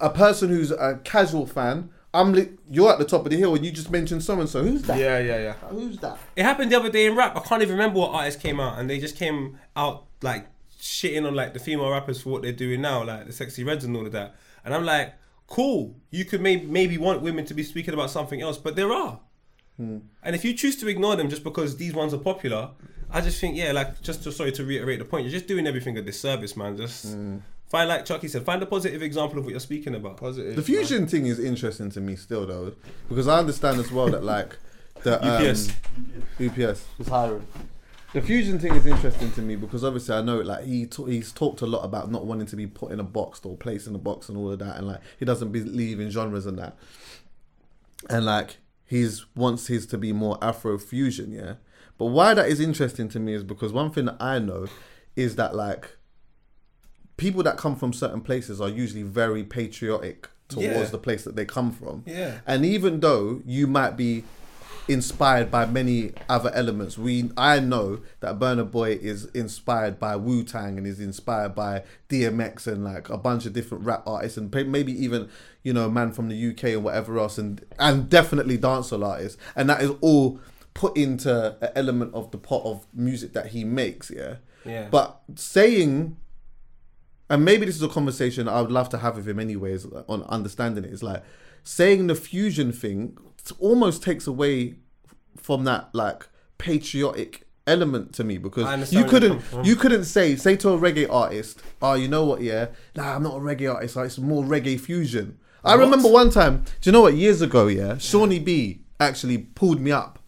a person who's a casual fan, I'm li- you're at the top of the hill and you just mentioned so and so. Who's that? Yeah, yeah, yeah. Who's that? It happened the other day in rap. I can't even remember what artist came out, and they just came out like shitting on like the female rappers for what they're doing now, like the sexy reds and all of that. And I'm like, cool. You could maybe maybe want women to be speaking about something else, but there are. Hmm. And if you choose to ignore them just because these ones are popular, I just think yeah, like just to, sorry to reiterate the point, you're just doing everything a disservice, man. Just Hmm. Find like Chucky said, find a positive example of what you're speaking about. Positive. The fusion thing is interesting to me still though, because I understand as well that like the um, UPS. UPS is hiring. The fusion thing is interesting to me because obviously I know like he ta- he's talked a lot about not wanting to be put in a box or placed in a box and all of that, and like he doesn't believe in genres and that, and like he's wants his to be more Afro fusion, yeah. But why that is interesting to me is because one thing that I know is that like people that come from certain places are usually very patriotic towards Yeah. the place that they come from. Yeah. And even though you might be inspired by many other elements, we I know that Burna Boy is inspired by Wu Tang and is inspired by DMX and like a bunch of different rap artists and maybe even you know man from the UK and whatever else and and definitely dancehall artists and that is all put into an element of the pot of music that he makes. Yeah. Yeah. But saying and maybe this is a conversation I would love to have with him anyways on understanding it. It's like saying the fusion thing almost takes away from that like patriotic element to me because you couldn't you couldn't say say to a reggae artist, oh you know what yeah, nah I'm not a reggae artist, like, it's more reggae fusion. I remember one time, do you know what? Years ago yeah, Seani B actually pulled me up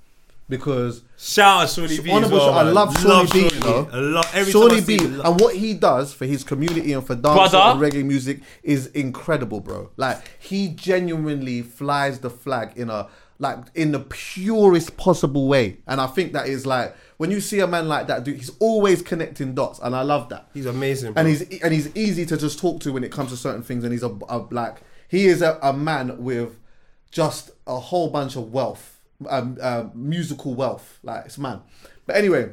because Shout out Seani B. as Honourable well, I love Seani B. You know? I love every Seani B. And what he does for his community and for dance and reggae music is incredible, bro. Like he genuinely flies the flag in a like in the purest possible way. And I think that is like when you see a man like that, dude, he's always connecting dots, and I love that. He's amazing. Bro. And he's and he's easy to just talk to when it comes to certain things, and he's a, a like he is a, a man with just a whole bunch of wealth, um, uh, musical wealth, like it's man. But anyway,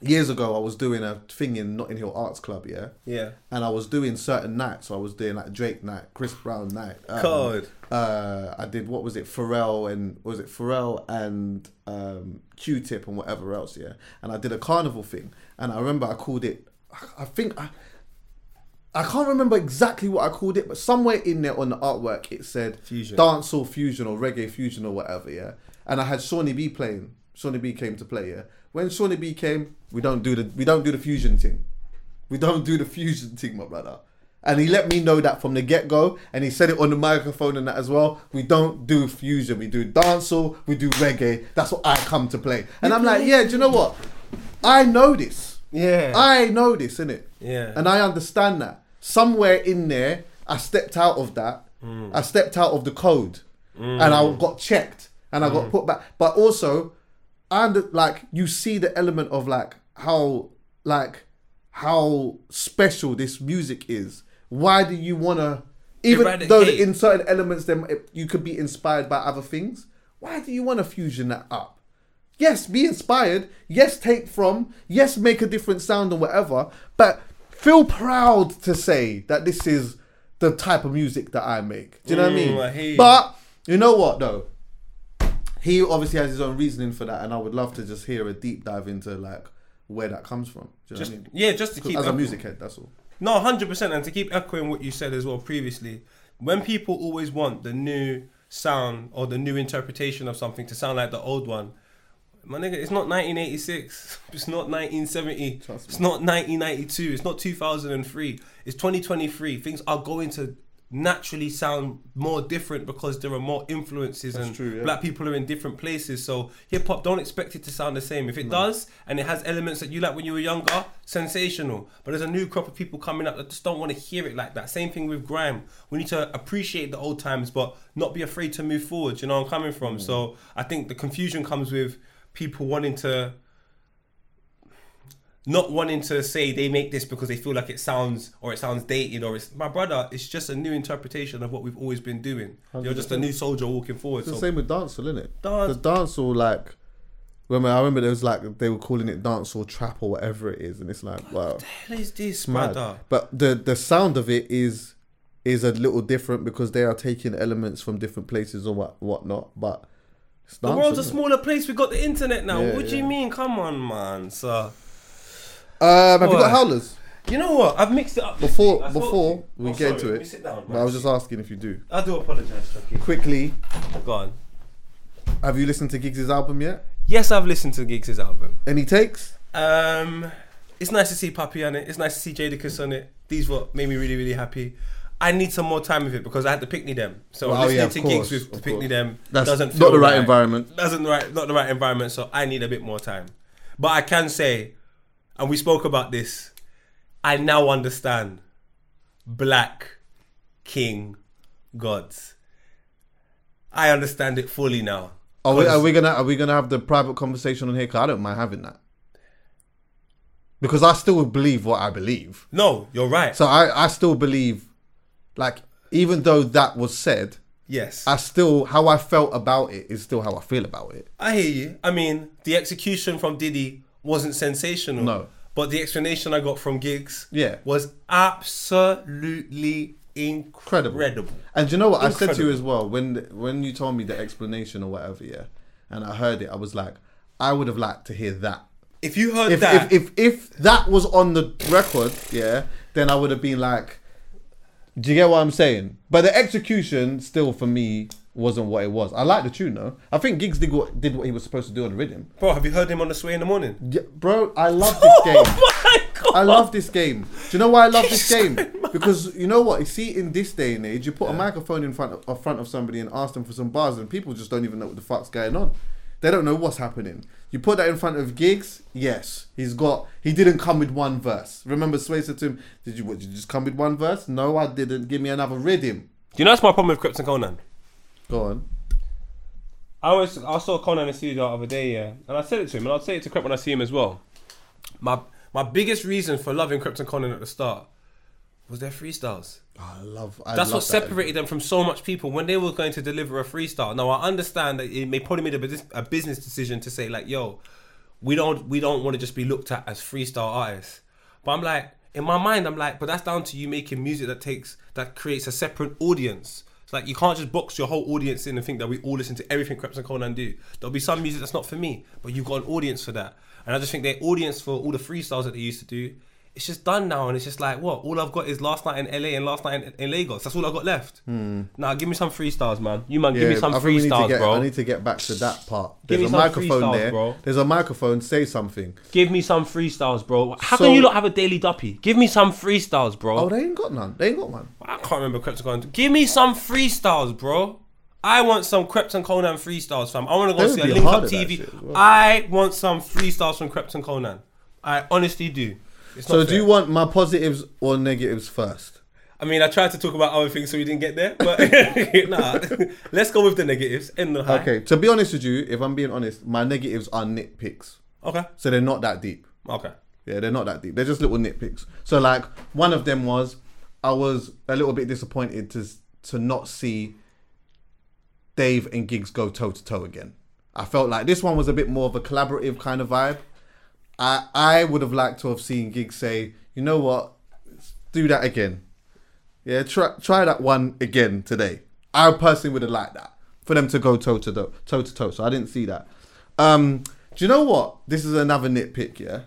years ago I was doing a thing in Notting Hill Arts Club, yeah, Yeah. and I was doing certain nights. So I was doing like Drake night, Chris Brown night. Um, God. Uh, I did what was it, Pharrell and was it Pharrell and um, Q-Tip and whatever else, yeah. And I did a carnival thing, and I remember I called it. I- I think I. I can't remember exactly what I called it, but somewhere in there on the artwork it said Fusion. dancehall fusion or reggae fusion or whatever, yeah. And I had Seani B playing. Seani B came to play, yeah. When Seani B came, we don't do the we don't do the fusion thing. We don't do the fusion thing, my brother. And he let me know that from the get go, and he said it on the microphone and that as well. We don't do fusion. We do dancehall. We do reggae. That's what I come to play. And I'm like, yeah. Do you know what? I know this. Yeah. I know this, innit? Yeah. And I understand that. Somewhere in there, I stepped out of that. Mm. I stepped out of the code, and I got checked, and I Mm. got put back. But also, and like you see the element of like how like how special this music is. Why do you wanna? Even though Eradicate. in certain elements, then you could be inspired by other things. Why do you want to fusion that up? Yes, be inspired. Yes, take from. Yes, make a different sound and whatever. But feel proud to say that this is the type of music that I make. Do you know what I Mm, mean? I. But you know what though? He obviously has his own reasoning for that, and I would love to just hear a deep dive into like where that comes from. Do you Just know what I mean? yeah, just to keep as a music head, that's all. No, hundred percent, and to keep echoing what you said as well previously, when people always want the new sound or the new interpretation of something to sound like the old one, my nigga, it's not 1986, it's not 1970, it's not 1992, it's not 2003, it's 2023. Things are going to naturally sound more different because there are more influences and true, yeah. black people are in different places. So hip hop, don't expect it to sound the same. If it does and it has elements that you like when you were younger, sensational. But there's a new crop of people coming up that just don't want to hear it like that. Same thing with grime. We need to appreciate the old times, but not be afraid to move forward. You know where I'm coming from. Mm. So I think the confusion comes with people wanting to not wanting to say they make this because they feel like it sounds or it sounds dated or it's my brother. It's just a new interpretation of what we've always been doing. You're just a new soldier walking forward. It's the So same with dancehall, isn't it? Dance- The dancehall, like, remember, I remember there was like they were calling it dancehall trap or whatever it is, and it's like, wow, what the hell is this, mad. brother? But the the sound of it is is a little different because they are taking elements from different places or what whatnot. But it's The world's a smaller place. We got the internet now. Yeah, what do you mean? Come on, man. So Um, have you got howlers? you know what? I've mixed it up Before week. Before to- we Oh, get sorry, into it, sit down, but I was just asking if you do. I do apologize, Chucky. Quickly, Go on. have you listened to Giggs' album yet? Yes, I've listened to Giggs' album. Any takes? Um, it's nice to see Puppy on it. It's nice to see Jadakiss on it. These what made me really, really happy. I need some more time with it because I had to pickney them. So Oh, listening yeah, to course, Giggs with the pickney them That's doesn't not feel the right environment. Doesn't right, not the right environment. So I need a bit more time. But I can say, and we spoke about this. I now understand Black King Gods. I understand it fully now. Are we, are we gonna are we gonna have the private conversation on here? Cause I don't mind having that because I still believe what I believe. No, you're right. So I I still believe, like even though that was said, yes. I still how I felt about it is still how I feel about it. I hear you. I mean, the execution from Diddy wasn't sensational. No. But the explanation I got from Giggs Yeah. was absolutely incredible. Incredible. And you know what I said to you as well when when you told me the explanation or whatever, yeah, and I heard it, I was like, I would have liked to hear that. If you heard If that, if, if if that was on the record, yeah, then I would have been like, do you get what I'm saying? But the execution still for me wasn't what it was. I like the tune though. I think Giggs did what did what he was supposed to do on the rhythm. bro, have you heard him on the sway in the morning? Yeah, bro, I love this oh game. Oh my god! I love this game. Do you know why I love this game? Because you know what? You see, in this day and age, you put a microphone in front of, in front of somebody and ask them for some bars, and people just don't even know what the fuck's going on. They don't know what's happening. You put that in front of Giggs. Yes, he's got. He didn't come with one verse. Remember, Sway said to him, "Did you? What, did you just come with one verse? No, I didn't. Give me another rhythm." Do you know that's my problem with Krept and Konan? Go on. I was I saw Konan in the studio the other day, yeah, and I said it to him, and I'll say it to Krept when I see him as well. My my biggest reason for loving Krept and Konan at the start was their freestyles. I love. I That's love what that. separated them from so much people when they were going to deliver a freestyle. Now I understand that it may probably made a business, a business decision to say like, "Yo, we don't we don't want to just be looked at as freestyle artists." But I'm like, in my mind, I'm like, but that's down to you making music that takes that creates a separate audience. It's like you can't just box your whole audience in and think that we all listen to everything Krept and Konan do. There'll be some music that's not for me, but you've got an audience for that. And I just think their audience for all the freestyles that they used to do, it's just done now, and it's just like what? All I've got is last night in LA and last night in, in Lagos. That's all I've got left. Nah, give me some freestyles, man. You man, give me some Hmm. I think we need to freestyles, get, bro. I need to get back to that part. There's a microphone there. bro. There's a microphone. Say something. Give me some freestyles, bro. How So- can you not have a daily duppy? Give me some freestyles, bro. Oh, they ain't got none. They ain't got one. I can't remember and Konan. Give me some freestyles, bro. I want some and Konan freestyles, fam. I want to go see a Link Up TV. well. I want some freestyles from and Konan. I honestly do. It's not So do fair. you want my positives or negatives first? I mean, I tried to talk about other things so we didn't get there, but nah. Let's go with the negatives. In the high. Okay. To be honest with you, if I'm being honest, my negatives are nitpicks. Okay. So they're not that deep. Okay. Yeah, they're not that deep. They're just little nitpicks. So like one of them was I was a little bit disappointed to to not see Dave and Giggs go toe to toe again. I felt like this one was a bit more of a collaborative kind of vibe. I I would have liked to have seen Giggs say, you know what, Let's do that again. Yeah, try try that one again today. I personally would have liked that for them to go toe to toe, toe to toe. So I didn't see that. Um, do you know what? This is another nitpick. Yeah,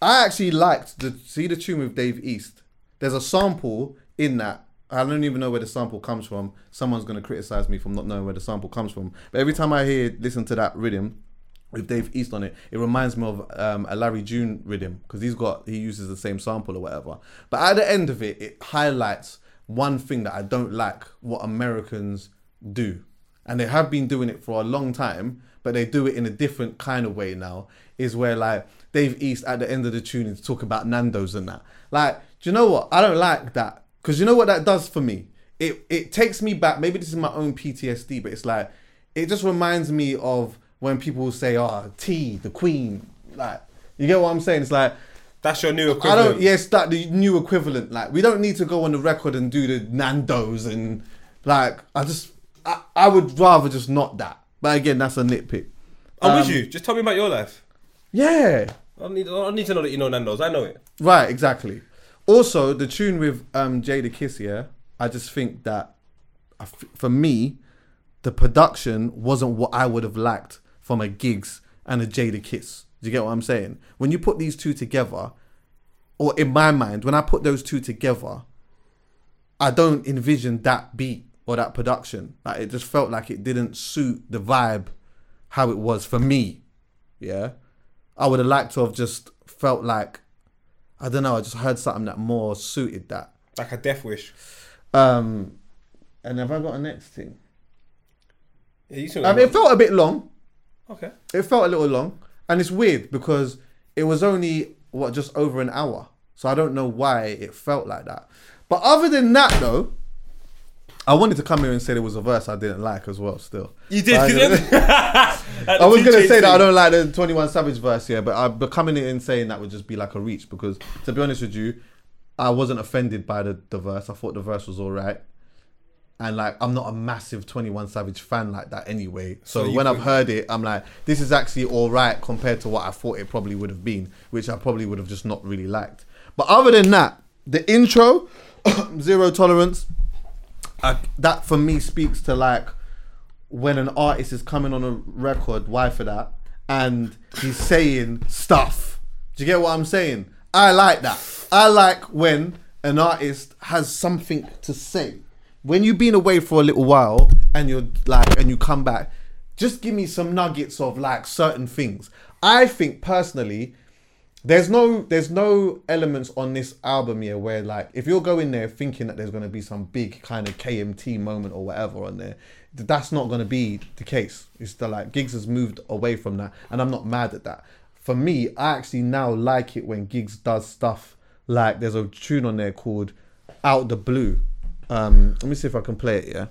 I actually liked the see the tune with Dave East. There's a sample in that. I don't even know where the sample comes from. Someone's gonna criticize me for not knowing where the sample comes from. But every time I hear listen to that rhythm with Dave East on it, it reminds me of um, a Larry June rhythm because he's got he uses the same sample or whatever. But at the end of it, it highlights one thing that I don't like what Americans do, and they have been doing it for a long time, but they do it in a different kind of way now. Is where like Dave East at the end of the tune is talk about Nando's and that. Like, do you know what? I don't like that because you know what that does for me. It it takes me back. Maybe this is my own PTSD, but it's like it just reminds me of when people say, "Oh, T, the Queen," like. You get what I'm saying? It's like That's your new equivalent. I don't. Yes, that the new equivalent. Like we don't need to go on the record and do the Nando's and like I just I, I would rather just not that. But again, that's a nitpick. I'm with Um, you. Just tell me about your life. Yeah. I need. I need to know that you know Nando's. I know it. Right, exactly. Also, the tune with um, Jadakiss, yeah, I just think that I f- for me, the production wasn't what I would have liked from a Giggs and a Jadakiss. Do you get what I'm saying? When you put these two together, or in my mind, when I put those two together, I don't envision that beat or that production. Like it just felt like it didn't suit the vibe how it was for me. Yeah. I would have liked to have just felt like I don't know, I just heard something that more suited that. Like a death wish. Um and have I got a next thing? Yeah, I mean, it felt a bit long. Okay. It felt a little long. And it's weird because it was only what just over an hour. So I don't know why it felt like that. But other than that though, I wanted to come here and say there was a verse I didn't like as well still. You did. I. I was gonna say that I don't like the Twenty One Savage verse, yeah, but I, but coming in and saying that would just be like a reach because to be honest with you, I wasn't offended by the, the verse. I thought the verse was alright, and like I'm not a massive Twenty One Savage fan like that anyway. So, So when I've heard it, I'm like, this is actually alright compared to what I thought it probably would have been, which I probably would have just not really liked. But other than that, the intro, zero tolerance, I, that for me speaks to like when an artist is coming on a record, why for that? And he's saying stuff. Do you get what I'm saying? I like that. I like when an artist has something to say. When you've been away for a little while and you're like, and you come back, just give me some nuggets of like certain things. I think personally, there's no there's no elements on this album here where like if you're going there thinking that there's going to be some big kind of KMT moment or whatever on there that's not going to be the case. It's the like Giggs has moved away from that and I'm not mad at that. For me I actually now like it when Giggs does stuff like there's a tune on there called out the blue um let me see if I can play it yeah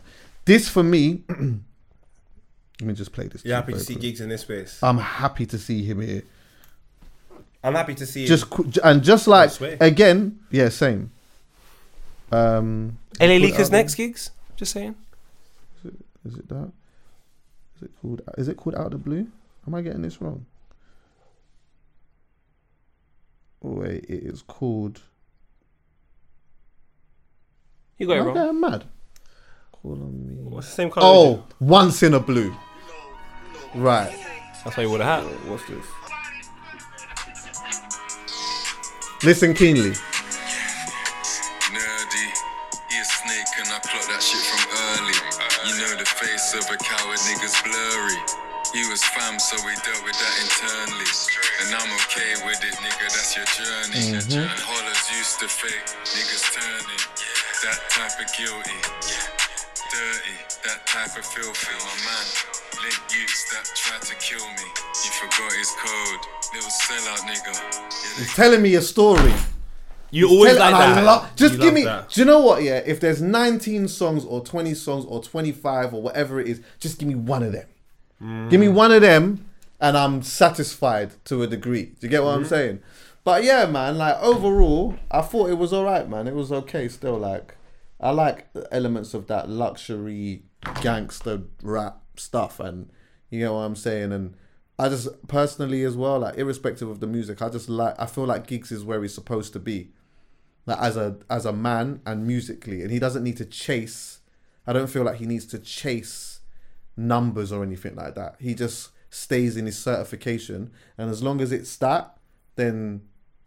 this for me let me just play this You're tune happy to see quick. Giggs in this space. I'm happy to see him here I'm happy to see. just qu- and just like again, yeah, same. Um, LA called Leakers next Giggs. Just saying. Is it, is it that? Is it called? Is it called Out the Blue? Am I getting this wrong? Oh, wait, it is called. You got it Am I wrong. getting mad? Call on me. What's the same color? Oh, once in a blue. Right. that's why you would have had. What's this? Listen keenly. Nerdy, he a snake and I clock that shit from early. You know the face of a coward nigga's blurry. He was fam, so we dealt with that internally. And I'm okay with it, nigga, that's your journey. Mm-hmm. And hollers used to fake, niggas turning. That type of guilty. Dirty, that type of filthy. My man, link youths that tried to kill me. You forgot his code. Little sellout nigga. Yeah, they Telling me a story. You always Tell- like I that. lo- just You give me. that. Do you know what? Yeah, if there's 19 songs or 20 songs or 25 or whatever it is, just give me one of them. Give me mm. one of them, and I'm satisfied to a degree. Do you get what I'm mm-hmm. saying? But yeah, man. Like overall, I thought it was all right, man. It was okay. Still, like I like elements of that luxury gangster rap stuff, and you know what I'm saying. And I just personally as well, like irrespective of the music, I just like. I feel like Giggs is where he's supposed to be like as a as a man and musically and he doesn't need to chase i don't feel like he needs to chase numbers or anything like that he just stays in his certification and as long as it's that then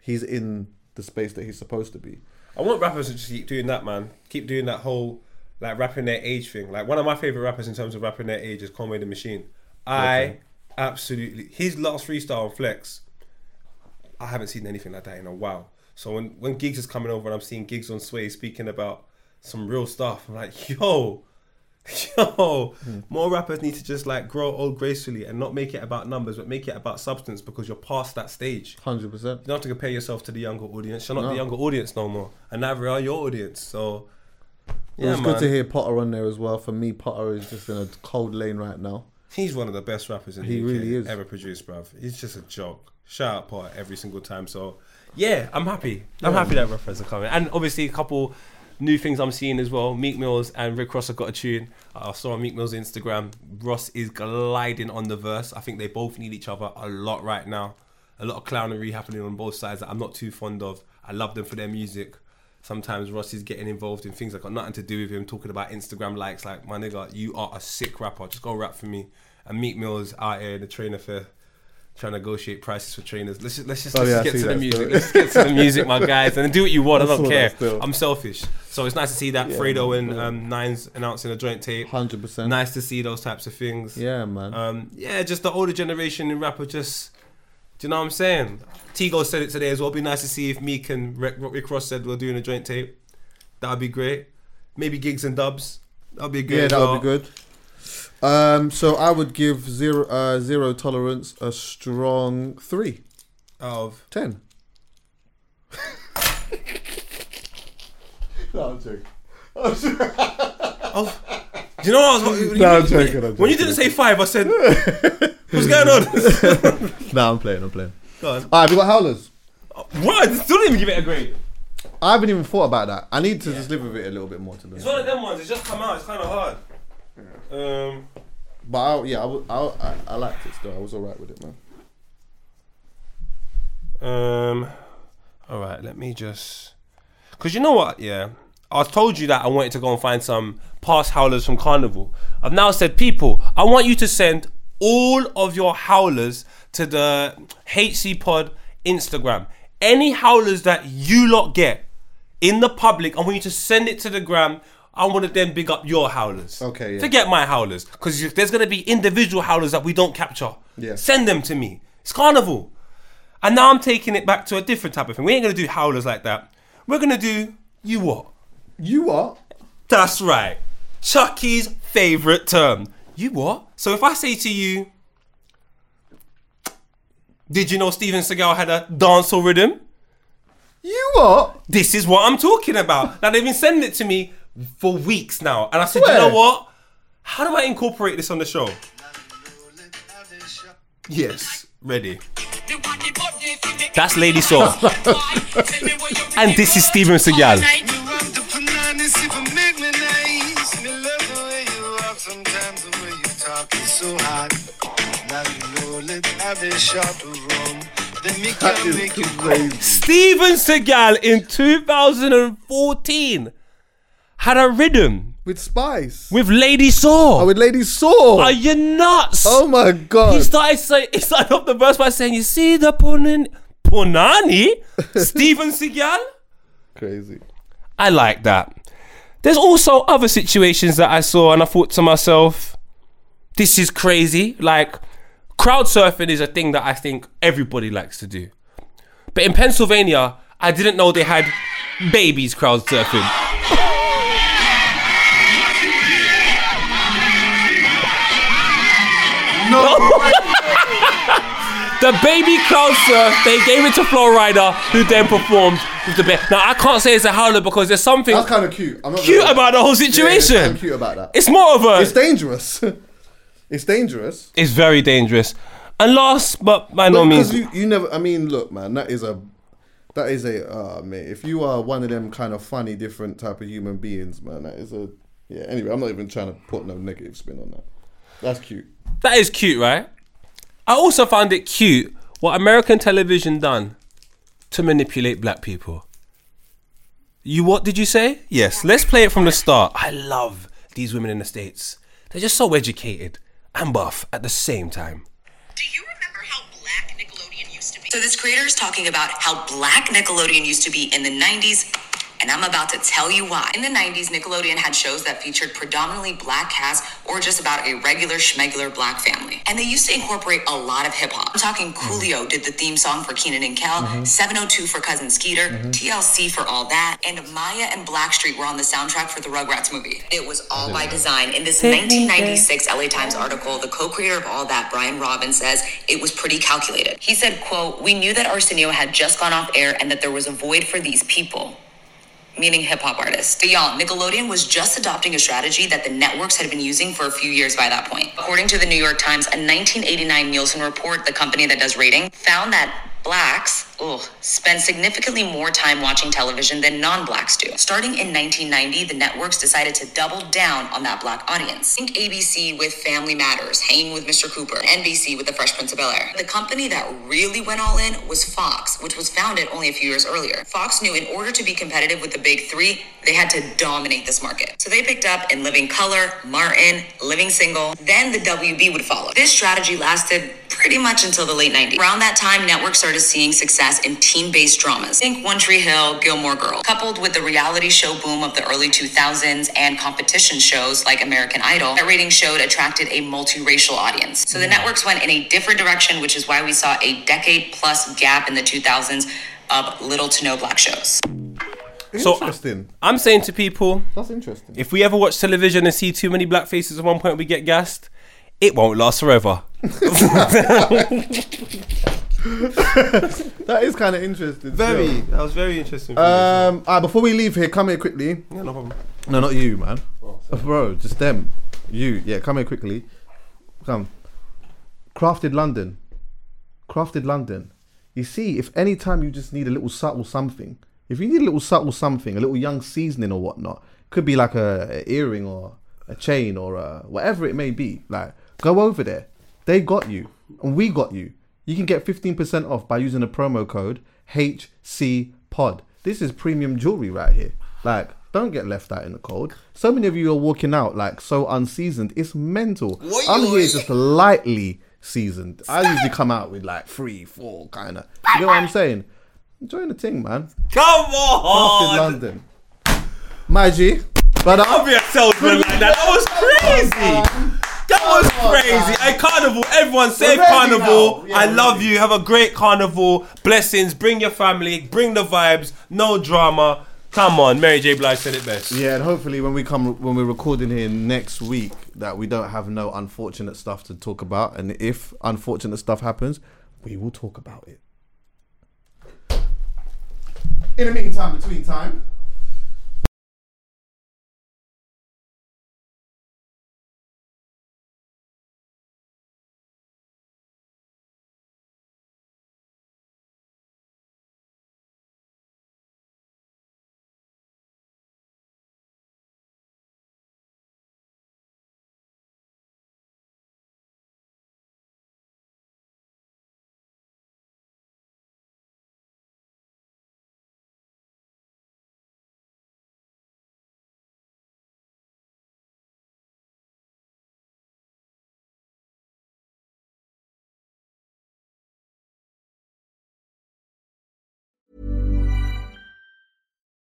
he's in the space that he's supposed to be I want rappers to just keep doing that, man. Keep doing that whole like rapping their age thing. Like one of my favorite rappers in terms of rapping their age is Conway the Machine. I absolutely his last freestyle on Flex. I haven't seen anything like that in a while. So when when Giggs is coming over and I'm seeing Giggs on Sway speaking about some real stuff, I'm like, yo, yo, hmm. more rappers need to just like grow old gracefully and not make it about numbers, but make it about substance because you're past that stage. 100% You don't have to compare yourself to the younger audience. You're not No. the younger audience no more, and neither are your audience. So, it yeah, was man. good to hear potter on there as well for me potter is just in a cold lane right now He's one of the best rappers in He the UK really is. ever produced, bruv. He's just a joke. Shout out Pot every single time. So yeah, I'm happy. I'm happy that rappers are coming, and obviously a couple new things I'm seeing as well. Meek Mills and Rick Ross have got a tune. I saw on Meek Mill's Instagram. Ross is gliding on the verse. I think they both need each other a lot right now. A lot of clownery happening on both sides that I'm not too fond of. I love them for their music. Sometimes Ross is getting involved in things that got nothing to do with him, talking about Instagram likes. Like, my nigga, you are a sick rapper. Just go rap for me. And Meek Mill's out here in the trainer fair trying to negotiate prices for trainers. Let's just, let's just, Oh, let's yeah, just get to the music. still. Let's get to the music, my guys, and do what you want. I I don't care. I'm selfish. So it's nice to see that Yeah, Fredo and um, Nines announcing a joint tape. 100%. Nice to see those types of things. Yeah, man. Um, yeah, just the older generation in rap are just. Do you know what I'm saying? Tigo said it today as well. It'd be nice to see if Meek and Rick, Rick Ross said we're doing a joint tape. That'd be great. Maybe Giggs and dubs. That'd be good. yeah, as that well. be good. Um, so I would give zero uh, zero tolerance a strong three. Out of Ten. no, I'm joking. Oh, do you know what I was? When, No, I'm you, joking, I'm when you didn't say five, I said, "What's going on?" no, I'm playing. I'm playing. Go on. All right, we got howlers. What? I still didn't even give it a grade. I haven't even thought about that. I need to just live with it a little bit more to be It's one of them ones. It's just come out. It's kind of hard. Um, But I, yeah, I, I, I, I liked it still. I was alright with it, man. um. All right. Let me just. Cause you know what? Yeah. I told you that I wanted to go and find some past howlers from Carnival. I've now said, people, I want you to send all of your howlers to the HC Pod Instagram. Any howlers that you lot get in the public, I want you to send it to the gram. I want to then big up your howlers. Okay, yeah. Forget my howlers, because there's gonna be individual howlers that we don't capture. Yeah. Send them to me. It's carnival. And now I'm taking it back to a different type of thing. We ain't gonna do howlers like that. We're gonna do you what? You what? That's right. Chuckie's favorite term. You what? So if I say to you, did you know Steven Seagal had a dancehall rhythm? You what? This is what I'm talking about. now they've been sending it to me for weeks now, and I said, Where? you know what? How do I incorporate this on the show? Yes, ready. That's Lady Saw, and this is Steven Seagal. That is crazy. Steven Seagal in 2014 had a rhythm With Spice. with Lady Saw. Oh, with Lady Saw. Are you nuts? oh my god. He started say, he started off the verse by saying, "You see the punani, Steven Seagal." crazy. I like that. There's also other situations that I saw, and I thought to myself, "This is crazy." Like crowd surfing is a thing that I think everybody likes to do, but in Pennsylvania, I didn't know they had babies crowd surfing. The baby surf, they gave it to Flo Rida, who then performed with the baby. Now I can't say it's a howler because there's something That's kind of cute. I'm not cute gonna- about the whole Yeah, situation. kinda cute about that. It's more of a. It's dangerous. it's dangerous. It's very dangerous. And last but by no means, Because you, you never. I mean, look, man. That is a. That is a. Uh, mate. If you are one of them kind of funny, different type of human beings, man, that is a. Yeah. Anyway, I'm not even trying to put no negative spin on that. That's cute. That is cute, right? I also found it cute what American television done to manipulate black people. You what did you say? Yes, let's play it from the start. I love these women in the States. They're just so educated and buff at the same time. Do you remember how black Nickelodeon used to be? So this creator is talking about how black Nickelodeon used to be in the 90s, and I'm about to tell you why. In the 90s, Nickelodeon had shows that featured predominantly black casts or just about a regular schmegular black family. And they used to incorporate a lot of hip hop. I'm talking Coolio did the theme song for Kenan and Kel, 702 for Cousin Skeeter, TLC for All That, and Mya and Blackstreet were on the soundtrack for the Rugrats movie. It was all by design. In this 1996 LA Times article, the co-creator of All That, Brian Robbins, says it was pretty calculated. He said, quote, we knew that Arsenio had just gone off air and that there was a void for these people. Meaning hip hop artists. But y'all, Nickelodeon was just adopting a strategy that the networks had been using for a few years by that point. According to the New York Times, a 1989 Nielsen report, the company that does rating, found that blacks ugh, spend significantly more time watching television than non-blacks do. Starting in 1990, the networks decided to double down on that black audience. Think ABC with Family Matters, Hanging with Mr. Cooper, NBC with The Fresh Prince of Bel-Air. The company that really went all in was Fox, which was founded only a few years earlier. Fox knew in order to be competitive with the big three, they had to dominate this market. So they picked up In Living Color, Martin, Living Single, then the WB would follow. This strategy lasted pretty much until the late 90s. Around that time, networks started seeing success in team-based dramas. Think One Tree Hill, Gilmore Girls, coupled with the reality show boom of the early 2000s and competition shows like American Idol. That rating showed attracted a multiracial audience. So the mm. networks went in a different direction, which is why we saw a decade-plus gap in the 2000s of little to no black shows. So Interesting. I'm saying to people, That's interesting. if we ever watch television and see too many black faces at one point, we get gassed. It won't last forever. That is kind of interesting. Very. That was very interesting. Um. Alright, before we leave here, come here quickly. yeah, no problem. No, not you, man. Bro, just them. You. Yeah, come here quickly. Come. Crafted London. Crafted London. You see, if any time you just need a little subtle something, if you need a little subtle something, a little young seasoning or whatnot, could be like a, a earring or a chain or a, whatever it may be. Like, go over there. They got you, and we got you. You can get 15% off by using the promo code HCPOD. This is premium jewelry right here. Like, don't get left out in the cold. So many of you are walking out like so unseasoned. It's mental. I'm here just lightly seasoned. I usually come out with like three, four kind of. You know what I'm saying? Enjoying the thing, man. Come on! London. My G. But I'll be a salesman like that. That was crazy. That was crazy. Hey, carnival, everyone, say carnival. Yeah, I love you. Have a great carnival. Blessings. Bring your family. Bring the vibes. No drama. Come on, Mary J. Blige said it best. Yeah, and hopefully when we come when we're recording here next week, that we don't have no unfortunate stuff to talk about, and if unfortunate stuff happens, we will talk about it. In the meantime, between time.